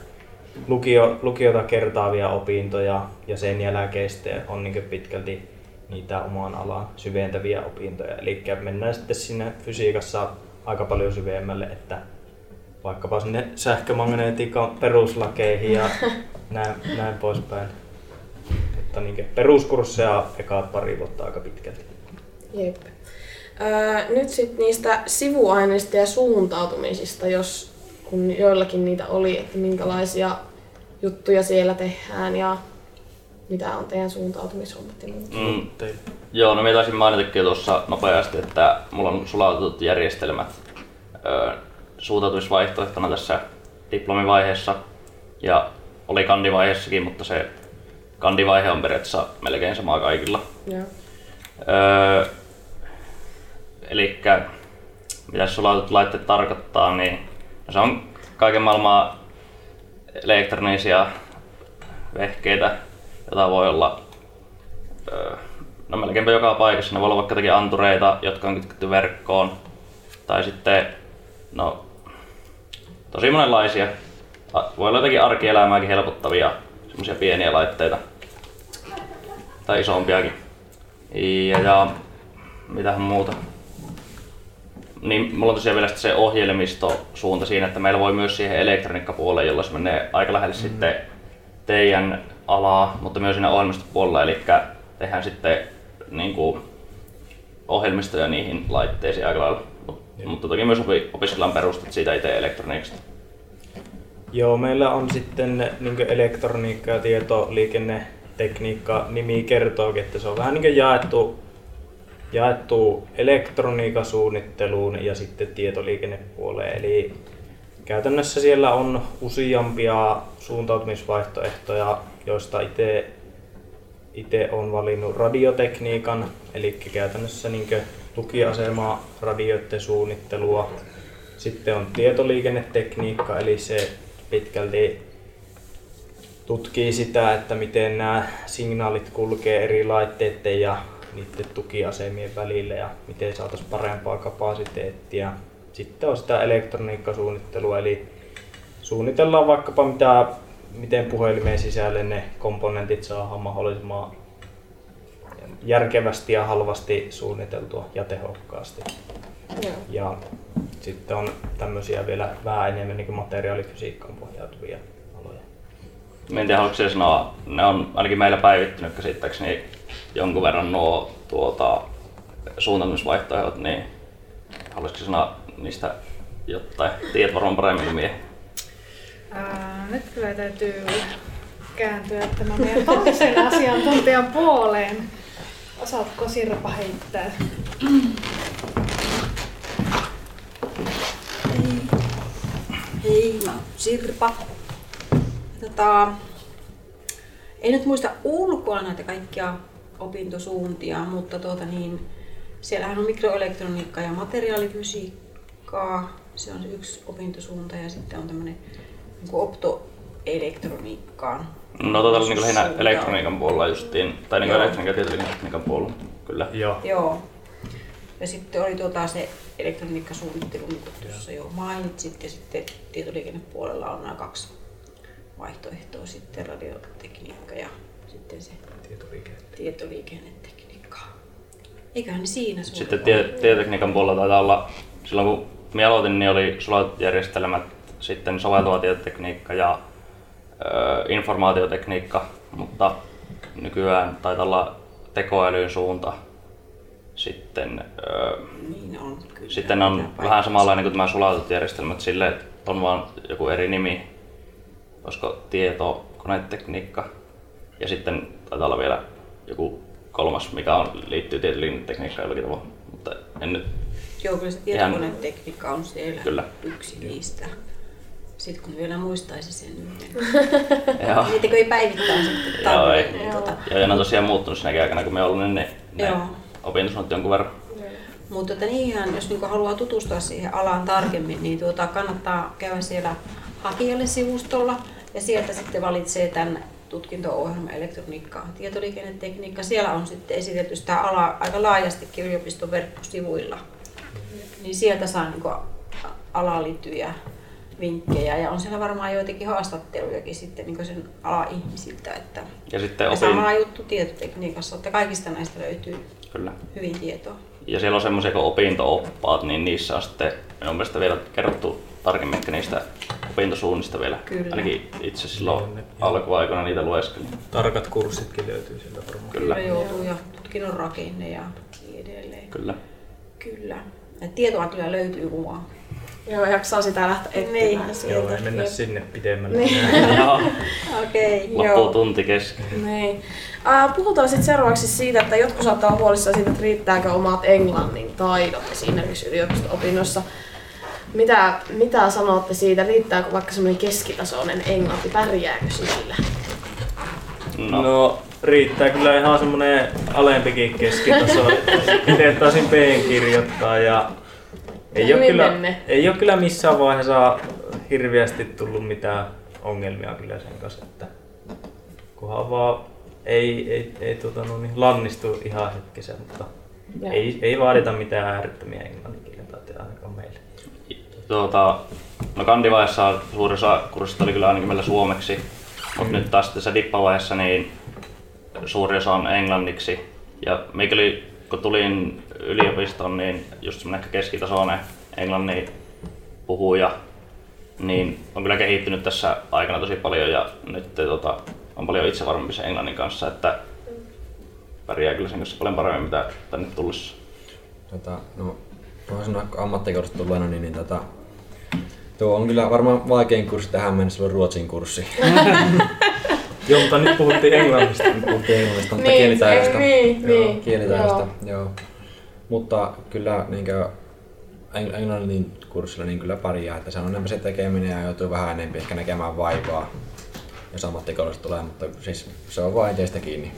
lukio, lukiota kertaavia opintoja ja sen jälkeen sitten on niin pitkälti niitä oman alan syventäviä opintoja. Eli mennään sitten sinne fysiikassa aika paljon syvemmälle, että vaikkapa sinne sähkömagnetiikan peruslakeihin ja näin, näin poispäin. Mutta niin peruskursseja ekaat pari vuotta aika pitkälti. Jep. Öö, nyt sitten niistä sivuaineista ja suuntautumisista, jos kun joillakin niitä oli, että minkälaisia juttuja siellä tehdään ja mitä on teidän suuntautumishommat ja muut. Mm, Teille. Joo, no minä taisin mainitakin tuossa nopeasti, että mulla on sulautetut järjestelmät ö, suuntautumisvaihtoehtona tässä diplomivaiheessa ja oli kandivaiheessakin, mutta se kandivaihe on periaatteessa melkein sama kaikilla. Joo. Öö, eli mitä sulautetut laitteet tarkoittaa, niin no se on kaiken maailman elektronisia vehkeitä, joita voi olla no melkeinpä joka paikassa. Ne voi olla vaikka jotakin antureita, jotka on kytketty verkkoon. Tai sitten, no, tosi monenlaisia. Voi olla jotakin arkielämääkin helpottavia semmoisia pieniä laitteita. Tai isompiakin. Ja, ja mitähän muuta. Niin mulla on tosiaan vielä se ohjelmistosuunta siinä, että meillä voi myös siihen elektroniikkapuolelle, jolloin se menee aika lähelle mm. sitten teidän alaa, mutta myös siinä ohjelmistopuolella, eli tehdään sitten niin kuin, ohjelmistoja niihin laitteisiin aika lailla. Mut, mutta toki myös opi, opiskellaan perustat siitä itse elektroniikasta. Joo, meillä on sitten niin elektroniikka ja tietoliikennetekniikka nimi kertookin, että se on vähän niin jaettu, jaettu elektroniikasuunnitteluun ja sitten tietoliikennepuoleen. Eli käytännössä siellä on useampia suuntautumisvaihtoehtoja, joista itse olen valinnut radiotekniikan, eli käytännössä niin tukiasema radioiden suunnittelua. Sitten on tietoliikennetekniikka, eli se pitkälti tutkii sitä, että miten nämä signaalit kulkee eri laitteiden ja niiden tukiasemien välillä ja miten saataisiin parempaa kapasiteettia. Sitten on sitä elektroniikkasuunnittelua, eli suunnitellaan vaikkapa mitä, miten puhelimeen sisälle ne komponentit saadaan mahdollisimman järkevästi ja halvasti suunniteltua ja tehokkaasti. Joo. Ja sitten on tämmöisiä vielä vähän enemmän niin materiaalifysiikkaan pohjautuvia aloja. Mä en tiedä, haluatko sanoa, ne on ainakin meillä päivittynyt käsittääkseni jonkun verran nuo tuota, suuntautumisvaihtoehdot, niin haluaisitko sanoa niistä jotain? Tiedät varmaan paremmin kuin mie. Ää, nyt kyllä täytyy kääntyä tämän meidän toisen asiantuntijan puoleen. Osaatko Sirpa heittää? Hei. Hei, mä oon Sirpa. Tota, en nyt muista ulkoa näitä kaikkia opintosuuntia, mutta tuota niin, siellähän on mikroelektroniikkaa ja materiaalifysiikkaa. Se on yksi opintosuunta ja sitten on tämmöinen niin optoelektroniikkaan. No tota oli niin lähinnä elektroniikan puolella justiin, tai niin elektroniikan ja tietoliikennetekniikan puolella, kyllä. Joo. Joo. Ja sitten oli tuota se elektroniikkasuunnittelu, niin kuin tuossa jo mainitsit, ja sitten tietoliikennepuolella on nämä kaksi vaihtoehtoa, sitten radiotekniikka ja sitten se tietoliikennetekniikka. Eiköhän ne siinä suurin Sitten tie- tietotekniikan puolella taitaa olla, silloin kun minä aloitin, niin oli sulatut järjestelmät, sitten soveltuva tietotekniikka ja ö, informaatiotekniikka, mutta nykyään taitaa olla tekoälyn suunta. Sitten, ö, Niin on, kyllä. sitten on vähän paikkansa. samanlainen kuin tämä sulatut järjestelmät silleen, että on vaan joku eri nimi, olisiko tietokonetekniikka ja sitten taitaa olla vielä joku kolmas, mikä on, liittyy tietoliikennetekniikkaan jollakin tavalla, mutta en nyt Joo, kyllä se tietokonetekniikka on siellä Kyllä. yksi niistä. Sitten kun vielä muistaisi sen yhden. Joo. Niitä kun ei päivittäin sitten Joo, tarvitse, ei. niin tota, Ja ne on tosiaan muuttunut siinä aikana, kun me ollut ne, ne Joo. opintosuunnat jonkun verran. Mutta tota, niinhän, jos niinku haluaa tutustua siihen alaan tarkemmin, niin tuota, kannattaa käydä siellä hakijalle sivustolla ja sieltä sitten valitsee tämän tutkinto-ohjelma elektroniikka ja tietoliikennetekniikka. Siellä on sitten esitelty sitä alaa aika laajastikin yliopiston verkkosivuilla. Niin sieltä saa niinku alaan liittyviä vinkkejä ja on siellä varmaan joitakin haastattelujakin sitten niin sen ala-ihmisiltä. Että Ja sitten opin, sama juttu tietotekniikassa, että kaikista näistä löytyy kyllä. hyvin tietoa. Ja siellä on semmoisia kuin opinto-oppaat, niin niissä on sitten minun mielestä vielä kerrottu tarkemmin ehkä niistä opintosuunnista vielä. Kyllä. Ainakin itse silloin alkuaikoina niitä lueskelin. Tarkat kurssitkin löytyy sieltä varmaan. Kyllä. Kyllä joutuu ja tutkinnon rakenne ja niin edelleen. Kyllä. Kyllä. Et tietoa kyllä löytyy kuvaa. Joo, jaksaa sitä lähteä etsimään Niin. sieltä. Joo, ei mennä Jep. sinne pidemmälle. Niin. Joo, Okei. loppuu Joo. tunti kesken. Niin. Uh, puhutaan sitten seuraavaksi siitä, että jotkut saattaa olla huolissaan siitä, että riittääkö omat englannin taidot esimerkiksi yliopisto-opinnoissa. Mitä, mitä sanotte siitä, riittääkö vaikka semmoinen keskitasoinen englanti, pärjääkö sillä? No, No riittää kyllä ihan semmonen alempikin keskitaso. Itse taisin B kirjoittaa ja ei ole, Hyvin kyllä, menne. ei ole kyllä missään vaiheessa hirveästi tullut mitään ongelmia kyllä sen kanssa, että kunhan vaan ei, ei, ei tota, no niin, lannistu ihan hetkessä, mutta ei, ei vaadita mitään äärettömiä englanninkielen taitoja ainakaan meille. Tuota, no kandivaiheessa suurin osa kurssista oli kyllä ainakin meillä suomeksi, mutta nyt taas tässä dippavaiheessa niin suuri osa on englanniksi. Ja mikäli kun tulin yliopistoon, niin just semmoinen ehkä keskitasoinen englannin puhuja, niin on kyllä kehittynyt tässä aikana tosi paljon ja nyt tota, on paljon itsevarmempi sen englannin kanssa, että pärjää kyllä sen kanssa paljon paremmin mitä tänne tullessa. Tota, no, voin sanoa, kun ammattikoulusta tulleena, niin, niin tota, tuo on kyllä varmaan vaikein kurssi tähän mennessä on ruotsin kurssi. Joo, mutta nyt puhuttiin englannista. Puhuttiin englannista, mutta Niin, kielitaidosta. niin, joo, niin, kielitaidosta, joo. Mutta kyllä niinkö, eng- englannin kurssilla niin kyllä pärjää, että se on enemmän se tekeminen ja joutuu vähän enemmän ehkä näkemään vaivaa, jos ammattikoulusta tulee, mutta siis se on vain teistä kiinni.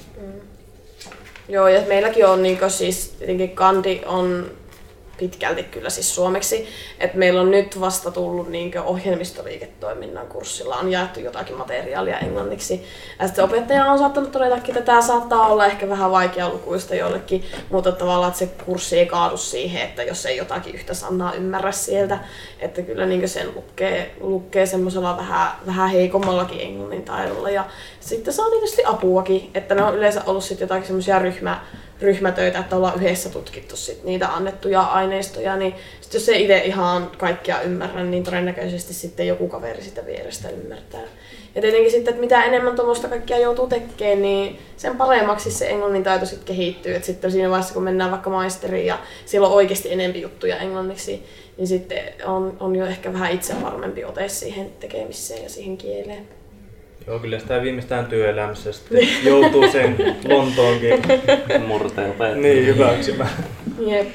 Joo, ja meilläkin on niin siis tietenkin kandi on pitkälti kyllä siis suomeksi. Et meillä on nyt vasta tullut niin ohjelmistoliiketoiminnan kurssilla, on jaettu jotakin materiaalia englanniksi. Ja sitten opettaja on saattanut todetakin, että tämä saattaa olla ehkä vähän vaikea lukuista jollekin, mutta tavallaan että se kurssi ei kaadu siihen, että jos ei jotakin yhtä sanaa ymmärrä sieltä, että kyllä niin sen lukee, lukee semmoisella vähän, vähän heikommallakin englannin taidolla. Ja sitten saa tietysti apuakin, että ne on yleensä ollut sitten jotakin semmoisia ryhmä, ryhmätöitä, että ollaan yhdessä tutkittu sit niitä annettuja aineistoja, niin sit jos ei itse ihan kaikkia ymmärrä, niin todennäköisesti sitten joku kaveri sitä vierestä ymmärtää. Ja tietenkin sitten, että mitä enemmän tuommoista kaikkia joutuu tekemään, niin sen paremmaksi se englannin taito sitten kehittyy. Et sitten siinä vaiheessa, kun mennään vaikka maisteriin ja siellä on oikeasti enempi juttuja englanniksi, niin sitten on, on jo ehkä vähän itse varmempi ote siihen tekemiseen ja siihen kieleen. Joo, kyllä sitä viimeistään työelämässä sitten joutuu sen Lontoonkin Murteen niin hyväksymään. Jep.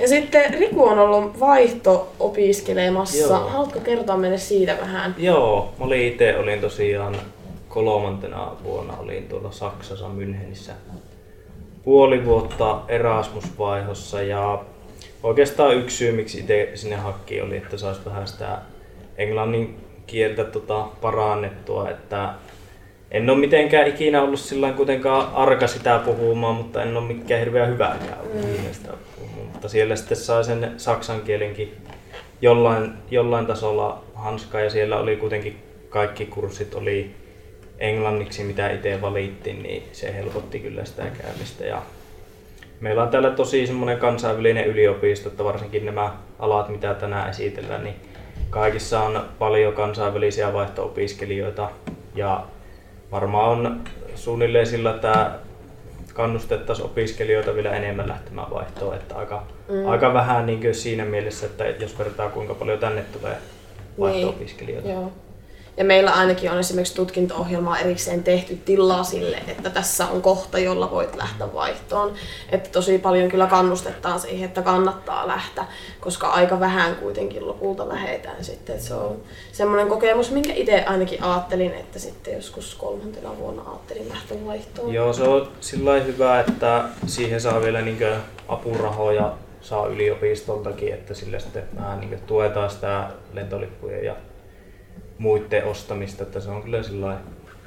Ja sitten Riku on ollut vaihto-opiskelemassa. Joo. Haluatko kertoa meille siitä vähän? Joo, mä olin itse olin tosiaan kolmantena vuonna olin tuolla Saksassa Münchenissä puoli vuotta Erasmus-vaihossa ja oikeastaan yksi syy miksi itse sinne hakki oli, että saisi vähän sitä englannin kieltä tota, parannettua, että en ole mitenkään ikinä ollut sillä kuitenkaan arka sitä puhumaan, mutta en ole mikään hirveän hyvääkään ollut mm. sitä puhumaan. Mutta siellä sitten sai sen saksan kielenkin jollain, jollain tasolla hanskaa ja siellä oli kuitenkin kaikki kurssit oli englanniksi, mitä itse valittiin, niin se helpotti kyllä sitä käymistä. Ja meillä on täällä tosi semmoinen kansainvälinen yliopisto, että varsinkin nämä alat, mitä tänään esitellään, niin kaikissa on paljon kansainvälisiä vaihto-opiskelijoita ja varmaan on suunnilleen sillä, että kannustettaisiin opiskelijoita vielä enemmän lähtemään vaihtoon, että aika, mm. aika vähän niin siinä mielessä, että jos vertaa kuinka paljon tänne tulee vaihto-opiskelijoita. Joo. Ja meillä ainakin on esimerkiksi tutkinto-ohjelmaa erikseen tehty tilaa sille, että tässä on kohta, jolla voit lähteä vaihtoon. Että tosi paljon kyllä kannustetaan siihen, että kannattaa lähteä, koska aika vähän kuitenkin lopulta lähetään sitten. Se on semmoinen kokemus, minkä itse ainakin ajattelin, että sitten joskus kolmantena vuonna ajattelin lähteä vaihtoon. Joo, se on sillä hyvä, että siihen saa vielä niin apurahoja saa yliopistoltakin, että sillä sitten vähän niin tuetaan sitä lentolippujen ja muiden ostamista, että se on kyllä sillä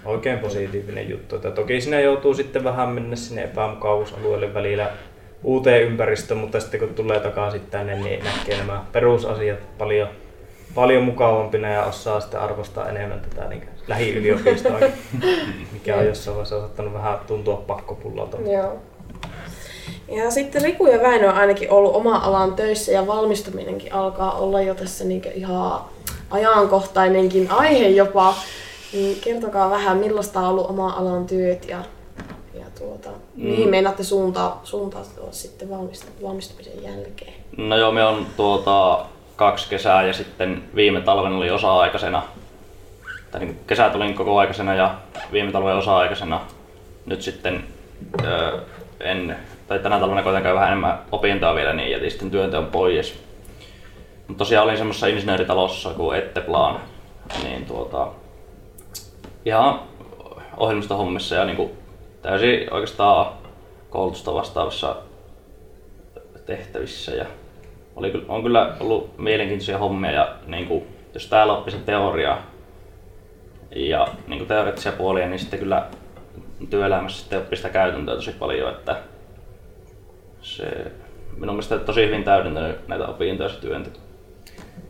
oikein positiivinen juttu. Että toki sinne joutuu sitten vähän mennä sinne epämukavuusalueelle välillä uuteen ympäristöön, mutta sitten kun tulee takaisin tänne, niin näkee nämä perusasiat paljon, paljon mukavampina ja osaa sitten arvostaa enemmän tätä niin lähiyliopistoa, mikä on jossain vaiheessa saattanut vähän tuntua pakkopullalta. Joo. Ja sitten Riku ja Väinö on ainakin ollut oma alan töissä ja valmistuminenkin alkaa olla jo tässä niin ihan ajankohtainenkin aihe jopa. Niin kertokaa vähän, millaista on ollut oma alan työt ja, ja tuota, mihin meinaatte suuntaa, suuntautua sitten valmist- valmistumisen jälkeen? No joo, me on tuota kaksi kesää ja sitten viime talven oli osa-aikaisena. Tai niin kesät olin koko aikaisena ja viime talven osa-aikaisena. Nyt sitten öö, en, tai tänä talvena käydä vähän enemmän opintoa vielä, niin jätin sitten työnteon pois. Mutta tosiaan olin semmoisessa insinööritalossa kuin Etteplan, niin tuota, ihan ohjelmistohommissa ja niin kuin täysin oikeastaan koulutusta vastaavissa tehtävissä. Ja oli, on kyllä ollut mielenkiintoisia hommia ja niin kuin, jos täällä oppisi teoriaa ja niin kuin teoreettisia puolia, niin sitten kyllä työelämässä sitten oppii sitä käytäntöä tosi paljon, että se minun mielestä tosi hyvin täydentänyt näitä opintoja se työnteko.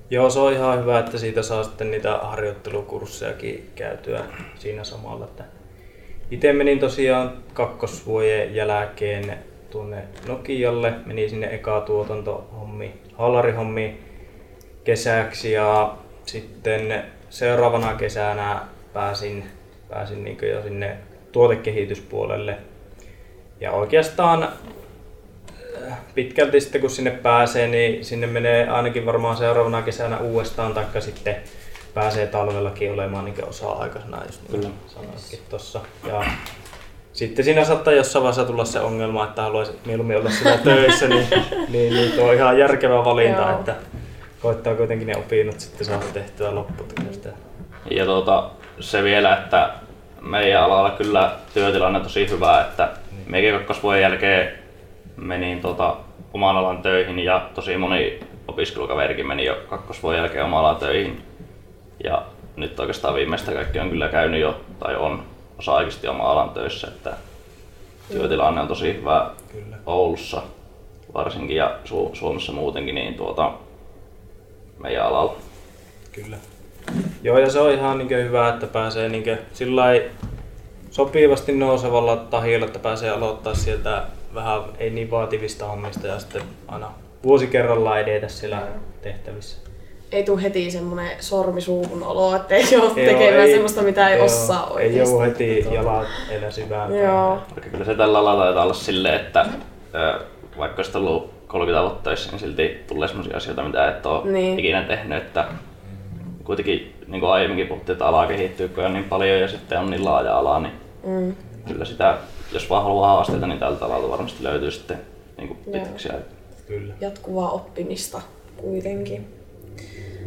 Joo, se on ihan hyvä, että siitä saa sitten niitä harjoittelukurssejakin käytyä siinä samalla. Että itse menin tosiaan kakkosvuoden jälkeen tuonne Nokialle, menin sinne eka tuotantohommi, hallarihommi kesäksi ja sitten seuraavana kesänä pääsin, pääsin niin jo sinne tuotekehityspuolelle. Ja oikeastaan pitkälti sitten kun sinne pääsee, niin sinne menee ainakin varmaan seuraavana kesänä uudestaan, taikka sitten pääsee talvellakin olemaan niin osa-aikaisena, just niin kuin sanoitkin tuossa. Ja sitten siinä saattaa jossain vaiheessa tulla se ongelma, että haluaisi mieluummin olla siinä töissä, niin, niin, niin tuo on ihan järkevä valinta, Joo. että koittaa kuitenkin ne opinnot sitten saada tehtyä lopputyöstä. Ja tuota, se vielä, että meidän alalla kyllä työtilanne on tosi hyvä, että mekin kakkosvuoden jälkeen menin tuota, oman alan töihin ja tosi moni opiskelukaverikin meni jo kakkosvuoden jälkeen oman alan töihin. Ja nyt oikeastaan viimeistä kaikki on kyllä käynyt jo tai on osa-aikaisesti oman alan töissä, että työtilanne on tosi hyvä Kyllä. Oulussa varsinkin ja Su- Suomessa muutenkin niin tuota, meidän alalla. Kyllä. Joo, ja se on ihan niin hyvä, että pääsee niin sillä sopivasti nousevalla tahilla, että pääsee aloittaa sieltä vähän ei niin vaativista hommista ja sitten aina vuosi kerrallaan edetä siellä tehtävissä. Ei tule heti semmoinen sormi suuhun olo, että ei ole Joo, tekemään semmoista, mitä ei joo, osaa oikeasti. Ei joudu heti jalat edellä syvään. Joo. Kyllä se tällä alalla taitaa olla silleen, että vaikka olisit ollut 30 vuotta töissä, niin silti tulee sellaisia asioita, mitä et ole Niin. niin. ikinä tehnyt. Että kuitenkin, niin kuin aiemminkin puhuttiin, että ala kehittyy kun on niin paljon ja sitten on niin laaja ala, niin Mm. kyllä sitä, jos vaan haluaa haasteita, niin tältä alalta varmasti löytyy sitten niin kuin pitkäksi. Kyllä. Jatkuvaa oppimista kuitenkin.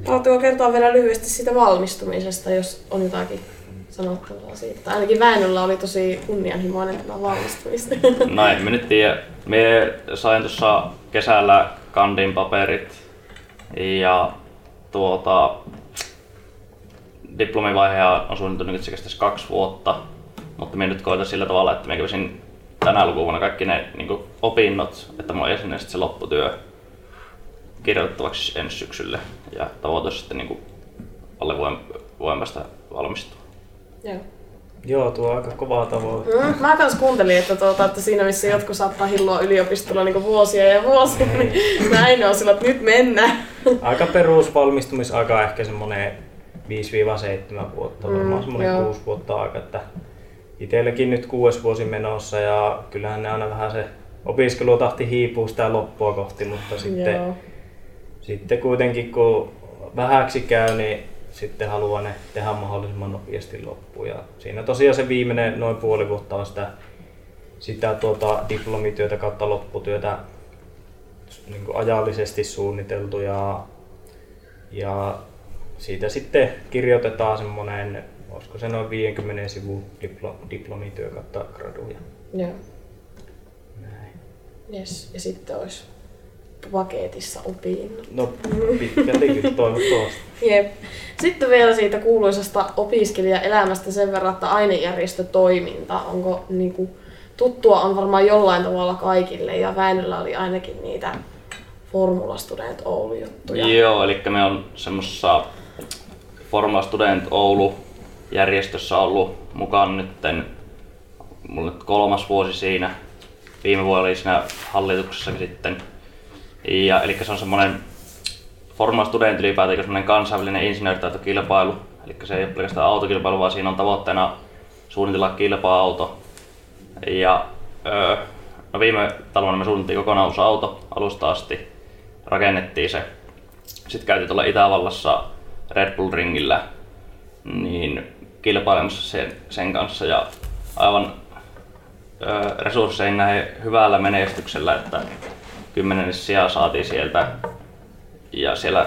Haluatteko kertoa vielä lyhyesti siitä valmistumisesta, jos on jotakin sanottavaa siitä? Tai ainakin Väinöllä oli tosi kunnianhimoinen tämä valmistumista. No en mä nyt tiedä. Mie sain tuossa kesällä kandin paperit ja tuota, diplomivaihe on suunniteltu, kestäisi kaksi vuotta, mutta minä nyt koitan sillä tavalla, että minä kävisin tänä lukuvuonna kaikki ne niin opinnot, että mulla olisi sitten se lopputyö kirjoitettavaksi ensi syksylle ja tavoite sitten niin alle vuoden, vuoden päästä valmistua. Joo. Joo, tuo on aika kovaa tavoite. Mm, mä kans kuuntelin, että, tuota, että siinä missä jotkut saattaa hilloa yliopistolla niin vuosia ja vuosia, niin näin on sillä, että nyt mennään. Aika perusvalmistumisaika ehkä semmonen 5-7 vuotta, varmaan Mm, semmonen joo. 6 vuotta aika. Että itselläkin nyt kuudes vuosi menossa ja kyllähän ne aina vähän se opiskelutahti hiipuu sitä loppua kohti, mutta sitten, Joo. sitten kuitenkin kun vähäksi käy, niin sitten haluaa ne tehdä mahdollisimman nopeasti loppuun. Ja siinä tosiaan se viimeinen noin puoli vuotta on sitä, sitä tuota diplomityötä kautta lopputyötä niin kuin ajallisesti suunniteltu ja, ja siitä sitten kirjoitetaan semmoinen, olisiko se noin 50 sivun diplo, diplomityö kautta graduja. Joo. Näin. Yes. Ja sitten olisi paketissa opinnot. No pitkälti kyllä toivottavasti. Jep. Sitten vielä siitä kuuluisasta opiskelijaelämästä sen verran, että ainejärjestötoiminta, onko niinku, tuttua on varmaan jollain tavalla kaikille ja Väinöllä oli ainakin niitä Formula Student Oulu juttuja. Joo, eli me on semmoisessa Formula Student Oulu järjestössä ollut mukaan nytten, mulla nyt kolmas vuosi siinä. Viime vuonna oli siinä hallituksessa sitten. Ja, eli se on semmoinen Formula Student ylipäätään semmoinen kansainvälinen insinööritaitokilpailu. Eli se ei ole pelkästään autokilpailu, vaan siinä on tavoitteena suunnitella kilpa-auto. Ja öö, no viime talvena me suunnittiin kokonaan uusi auto alusta asti. Rakennettiin se. Sitten käytiin tuolla Itävallassa Red Bull Ringillä niin kilpailemassa sen, sen kanssa ja aivan ö, resursseihin näin hyvällä menestyksellä, että kymmenennen sijaa saatiin sieltä ja siellä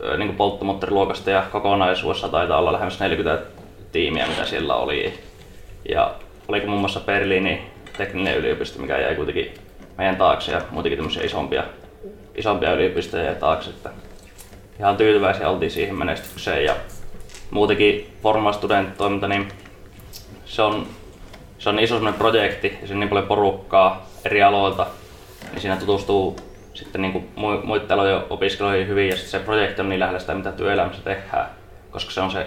ö, niin polttomoottoriluokasta ja kokonaisuudessa taitaa olla lähemmäs 40 tiimiä, mitä siellä oli. Ja oliko muun muassa Berliini tekninen yliopisto, mikä jäi kuitenkin meidän taakse ja muutenkin tämmöisiä isompia, isompia yliopistoja taakse. Että ihan tyytyväisiä oltiin siihen menestykseen ja muutenkin Forma Student toiminta, niin se on, se on niin iso semmoinen projekti ja siinä on niin paljon porukkaa eri aloilta, niin siinä tutustuu sitten niin kuin muiden alojen opiskelijoihin hyvin ja sitten se projekti on niin lähellä sitä, mitä työelämässä tehdään, koska se on se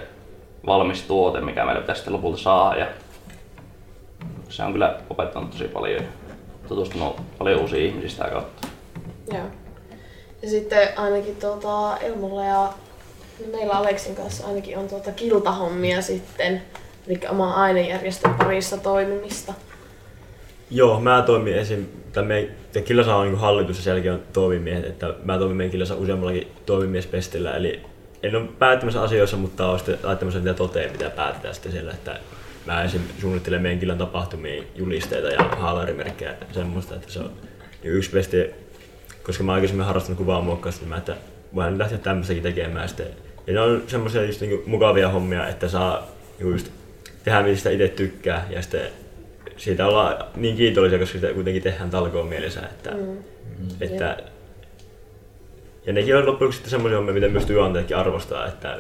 valmis tuote, mikä meillä pitäisi sitten lopulta saada. Ja se on kyllä opettanut tosi paljon ja tutustunut paljon uusia ihmisiä sitä kautta. Joo. Ja sitten ainakin tuota, Elmolla ja meillä Aleksin kanssa ainakin on tuota kiltahommia sitten, eli oma ainejärjestön parissa toimimista. Joo, mä toimin esim. Tai me, Killasa on niin hallitus ja on toimimiehet, että mä toimin meidän Killasa useammallakin toimimiespestillä, eli en ole päättämässä asioissa, mutta olen sitten laittamassa niitä toteen, mitä päätetään sitten siellä, että mä esim. suunnittelen meidän Killan tapahtumiin julisteita ja haalarimerkkejä ja semmoista, että se on yksi pesti, koska mä aikaisemmin harrastanut kuvaa muokkausta, niin mä, että voin lähteä tämmöistäkin tekemään sitten ja ne on semmoisia just niinku mukavia hommia, että saa just tehdä mistä itse tykkää ja sitten siitä ollaan niin kiitollisia, koska sitä kuitenkin tehdään talkoon mielessä. Että, mm. että, ja nekin on loppujen sitten semmoisia hommia, mitä myös työnantajatkin arvostaa. Että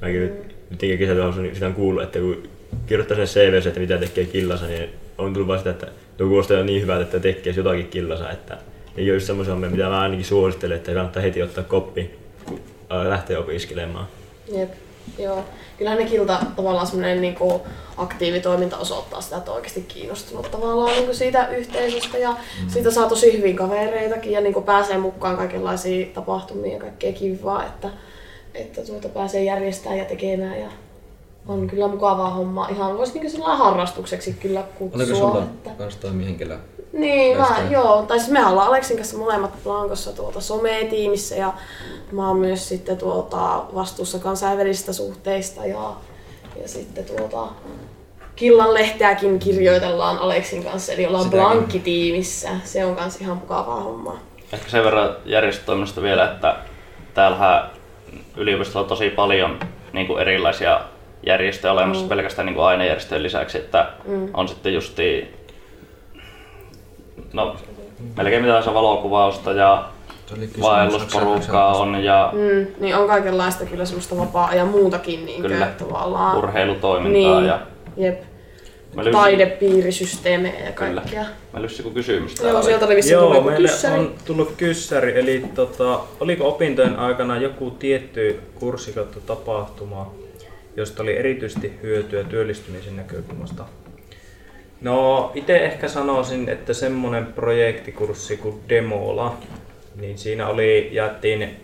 mäkin mm. nyt, nyt kesällä niin sitä on kuullut, että kun kirjoittaa sen CV, että mitä tekee killassa, niin on tullut vasta, että tuo kuulostaa jo niin hyvältä, että tekee jotakin killassa. Että ei ole just semmoisia hommia, mitä mä ainakin suosittelen, että kannattaa heti ottaa koppi lähteä opiskelemaan. Jep, joo. Kyllähän ne kilta tavallaan semmoinen niin aktiivitoiminta osoittaa sitä, että on oikeasti kiinnostunut tavallaan niin siitä yhteisöstä ja mm. siitä saa tosi hyvin kavereitakin ja niin pääsee mukaan kaikenlaisiin tapahtumiin ja kaikkea kivaa, että, että tuota pääsee järjestämään ja tekemään ja on kyllä mukavaa homma. Ihan voisi niin harrastukseksi kyllä kutsua. Oliko sulla että... kans toimii henkilö niin, mä, joo. Tai siis me ollaan Aleksin kanssa molemmat Blankossa tuota some-tiimissä ja mä oon myös sitten tuota vastuussa kansainvälisistä suhteista ja, ja sitten tuota Killan lehteäkin kirjoitellaan Aleksin kanssa, eli ollaan Blankki-tiimissä. Se on myös ihan mukavaa hommaa. Ehkä sen verran järjestötoiminnasta vielä, että täällä yliopistolla on tosi paljon niin kuin erilaisia järjestöjä olemassa mm. pelkästään niin kuin ainejärjestöjen lisäksi, että mm. on sitten justi no, melkein mitä tahansa valokuvausta ja vaellusporukkaa on ja... Mm, niin on kaikenlaista kyllä semmoista vapaa ja muutakin niin kyllä, tavallaan. urheilutoimintaa niin, ja... Jep. Lyssin... Taidepiirisysteemejä ja kaikkea. Mä lyssin kysymys täällä. Joo, sieltä oli vissiin Joo, meille kyssäri. on tullut kyssäri, eli tota, oliko opintojen aikana joku tietty kurssi tapahtuma, josta oli erityisesti hyötyä työllistymisen näkökulmasta? No, itse ehkä sanoisin, että semmoinen projektikurssi kuin Demola, niin siinä oli, jaettiin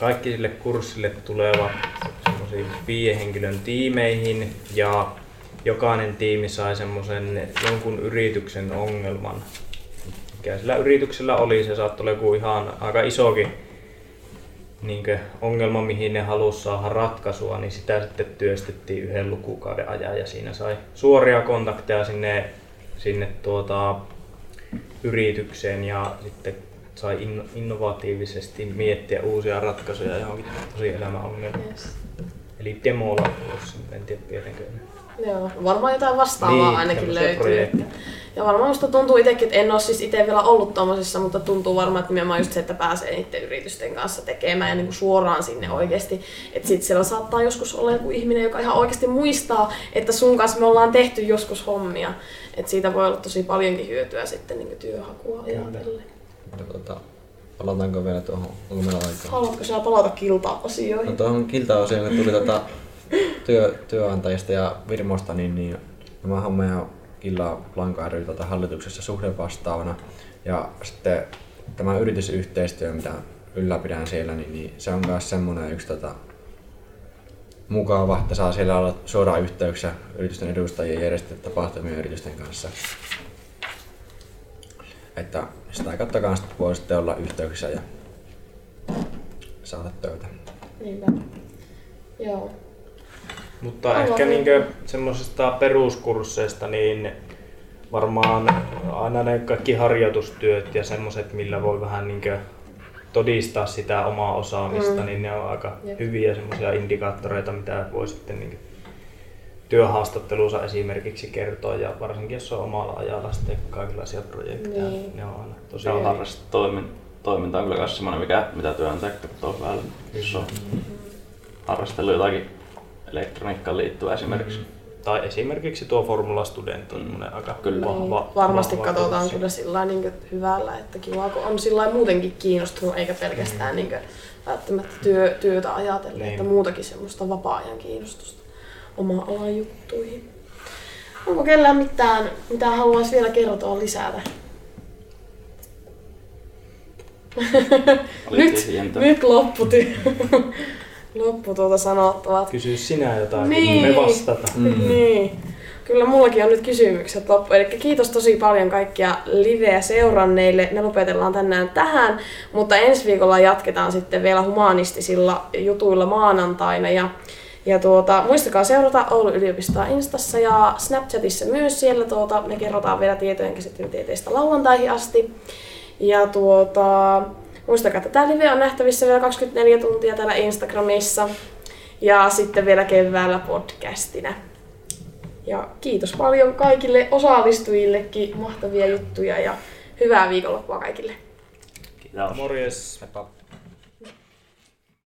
kaikki sille kurssille tulevat semmoisiin henkilön tiimeihin ja jokainen tiimi sai semmoisen jonkun yrityksen ongelman. Mikä sillä yrityksellä oli, se saattoi olla joku ihan aika isokin niin ongelma, mihin ne halusi saada ratkaisua, niin sitä sitten työstettiin yhden lukukauden ajan ja siinä sai suoria kontakteja sinne, sinne tuota, yritykseen ja sitten sai innovatiivisesti miettiä uusia ratkaisuja johonkin tosi elämäongelmiin. Yes. Eli demolla, en tiedä tietenkö. Joo, varmaan jotain vastaavaa niin, ainakin löytyy. Projekti. Ja varmaan musta tuntuu itsekin, että en ole siis itse vielä ollut tuommoisissa, mutta tuntuu varmaan, että nimenomaan just se, että pääsee niiden yritysten kanssa tekemään ja niin kuin suoraan sinne oikeasti. Että sitten siellä saattaa joskus olla joku ihminen, joka ihan oikeasti muistaa, että sun kanssa me ollaan tehty joskus hommia. Että siitä voi olla tosi paljonkin hyötyä sitten niin työhakua ajatellen. Tota, palataanko vielä tuohon? Onko meillä aikaa? Haluatko sinä palata kilta-asioihin? No tuohon kilta-asioihin tuli tota, työ, työnantajista ja Virmosta, niin, niin nämä hommeja Illa Blanco ry tuota hallituksessa suhdevastaavana. Ja sitten tämä yritysyhteistyö, mitä ylläpidän siellä, niin, niin se on myös semmoinen yksi tota, mukava, että saa siellä olla suoraan yhteyksissä yritysten edustajien järjestettä tapahtumien yritysten kanssa. Että sitä kautta kanssa voi sitten olla yhteyksissä ja saada töitä. Niinpä. Joo. Mutta Aivan. ehkä niinkö semmoisista peruskursseista niin varmaan aina ne kaikki harjoitustyöt ja semmoiset, millä voi vähän niinkö todistaa sitä omaa osaamista, Mm. niin ne on aika Jep. hyviä semmoisia indikaattoreita, mitä voi sitten niinkö työhaastattelussa esimerkiksi kertoa ja varsinkin jos on omalla ajalla sitten kaikenlaisia projekteja, Niin. ne on aina tosi Se on hyviä. harrastoimin, toiminta on kyllä myös semmoinen, mikä, mitä työnantaja katsoo päälle, jos on harrastellut jotakin elektroniikkaan liittyvää esimerkiksi. Tai esimerkiksi tuo Formula Student on semmoinen aika Kyllä. vahva. Niin, varmasti vahva katsotaan kurssi. kyllä sillä niin hyvällä, että kiva, kun on sillä muutenkin kiinnostunut, eikä pelkästään mm. niin välttämättä työ, työtä ajatellen, Niin. että muutakin semmoista vapaa-ajan kiinnostusta oma alan juttuihin. Onko kellään mitään, mitä haluaisi vielä kertoa lisätä? Oli nyt, nyt loppu, ty- loppu tuota sanottavat. Kysy sinä jotain, Niin. niin. me vastata. Mm. Niin. Kyllä mullakin on nyt kysymykset loppu. Eli kiitos tosi paljon kaikkia liveä seuranneille. Me lopetellaan tänään tähän, mutta ensi viikolla jatketaan sitten vielä humanistisilla jutuilla maanantaina. Ja, ja tuota, muistakaa seurata Oulun yliopistoa Instassa ja Snapchatissa myös. Siellä tuota, me kerrotaan vielä tietojen käsittelytieteistä lauantaihin asti. Ja tuota, muistakaa, että tämä live on nähtävissä vielä 24 tuntia täällä Instagramissa. Ja sitten vielä keväällä podcastina. Ja kiitos paljon kaikille osallistujillekin, mahtavia juttuja ja hyvää viikonloppua kaikille. Kiitos. Morjes. Heippa.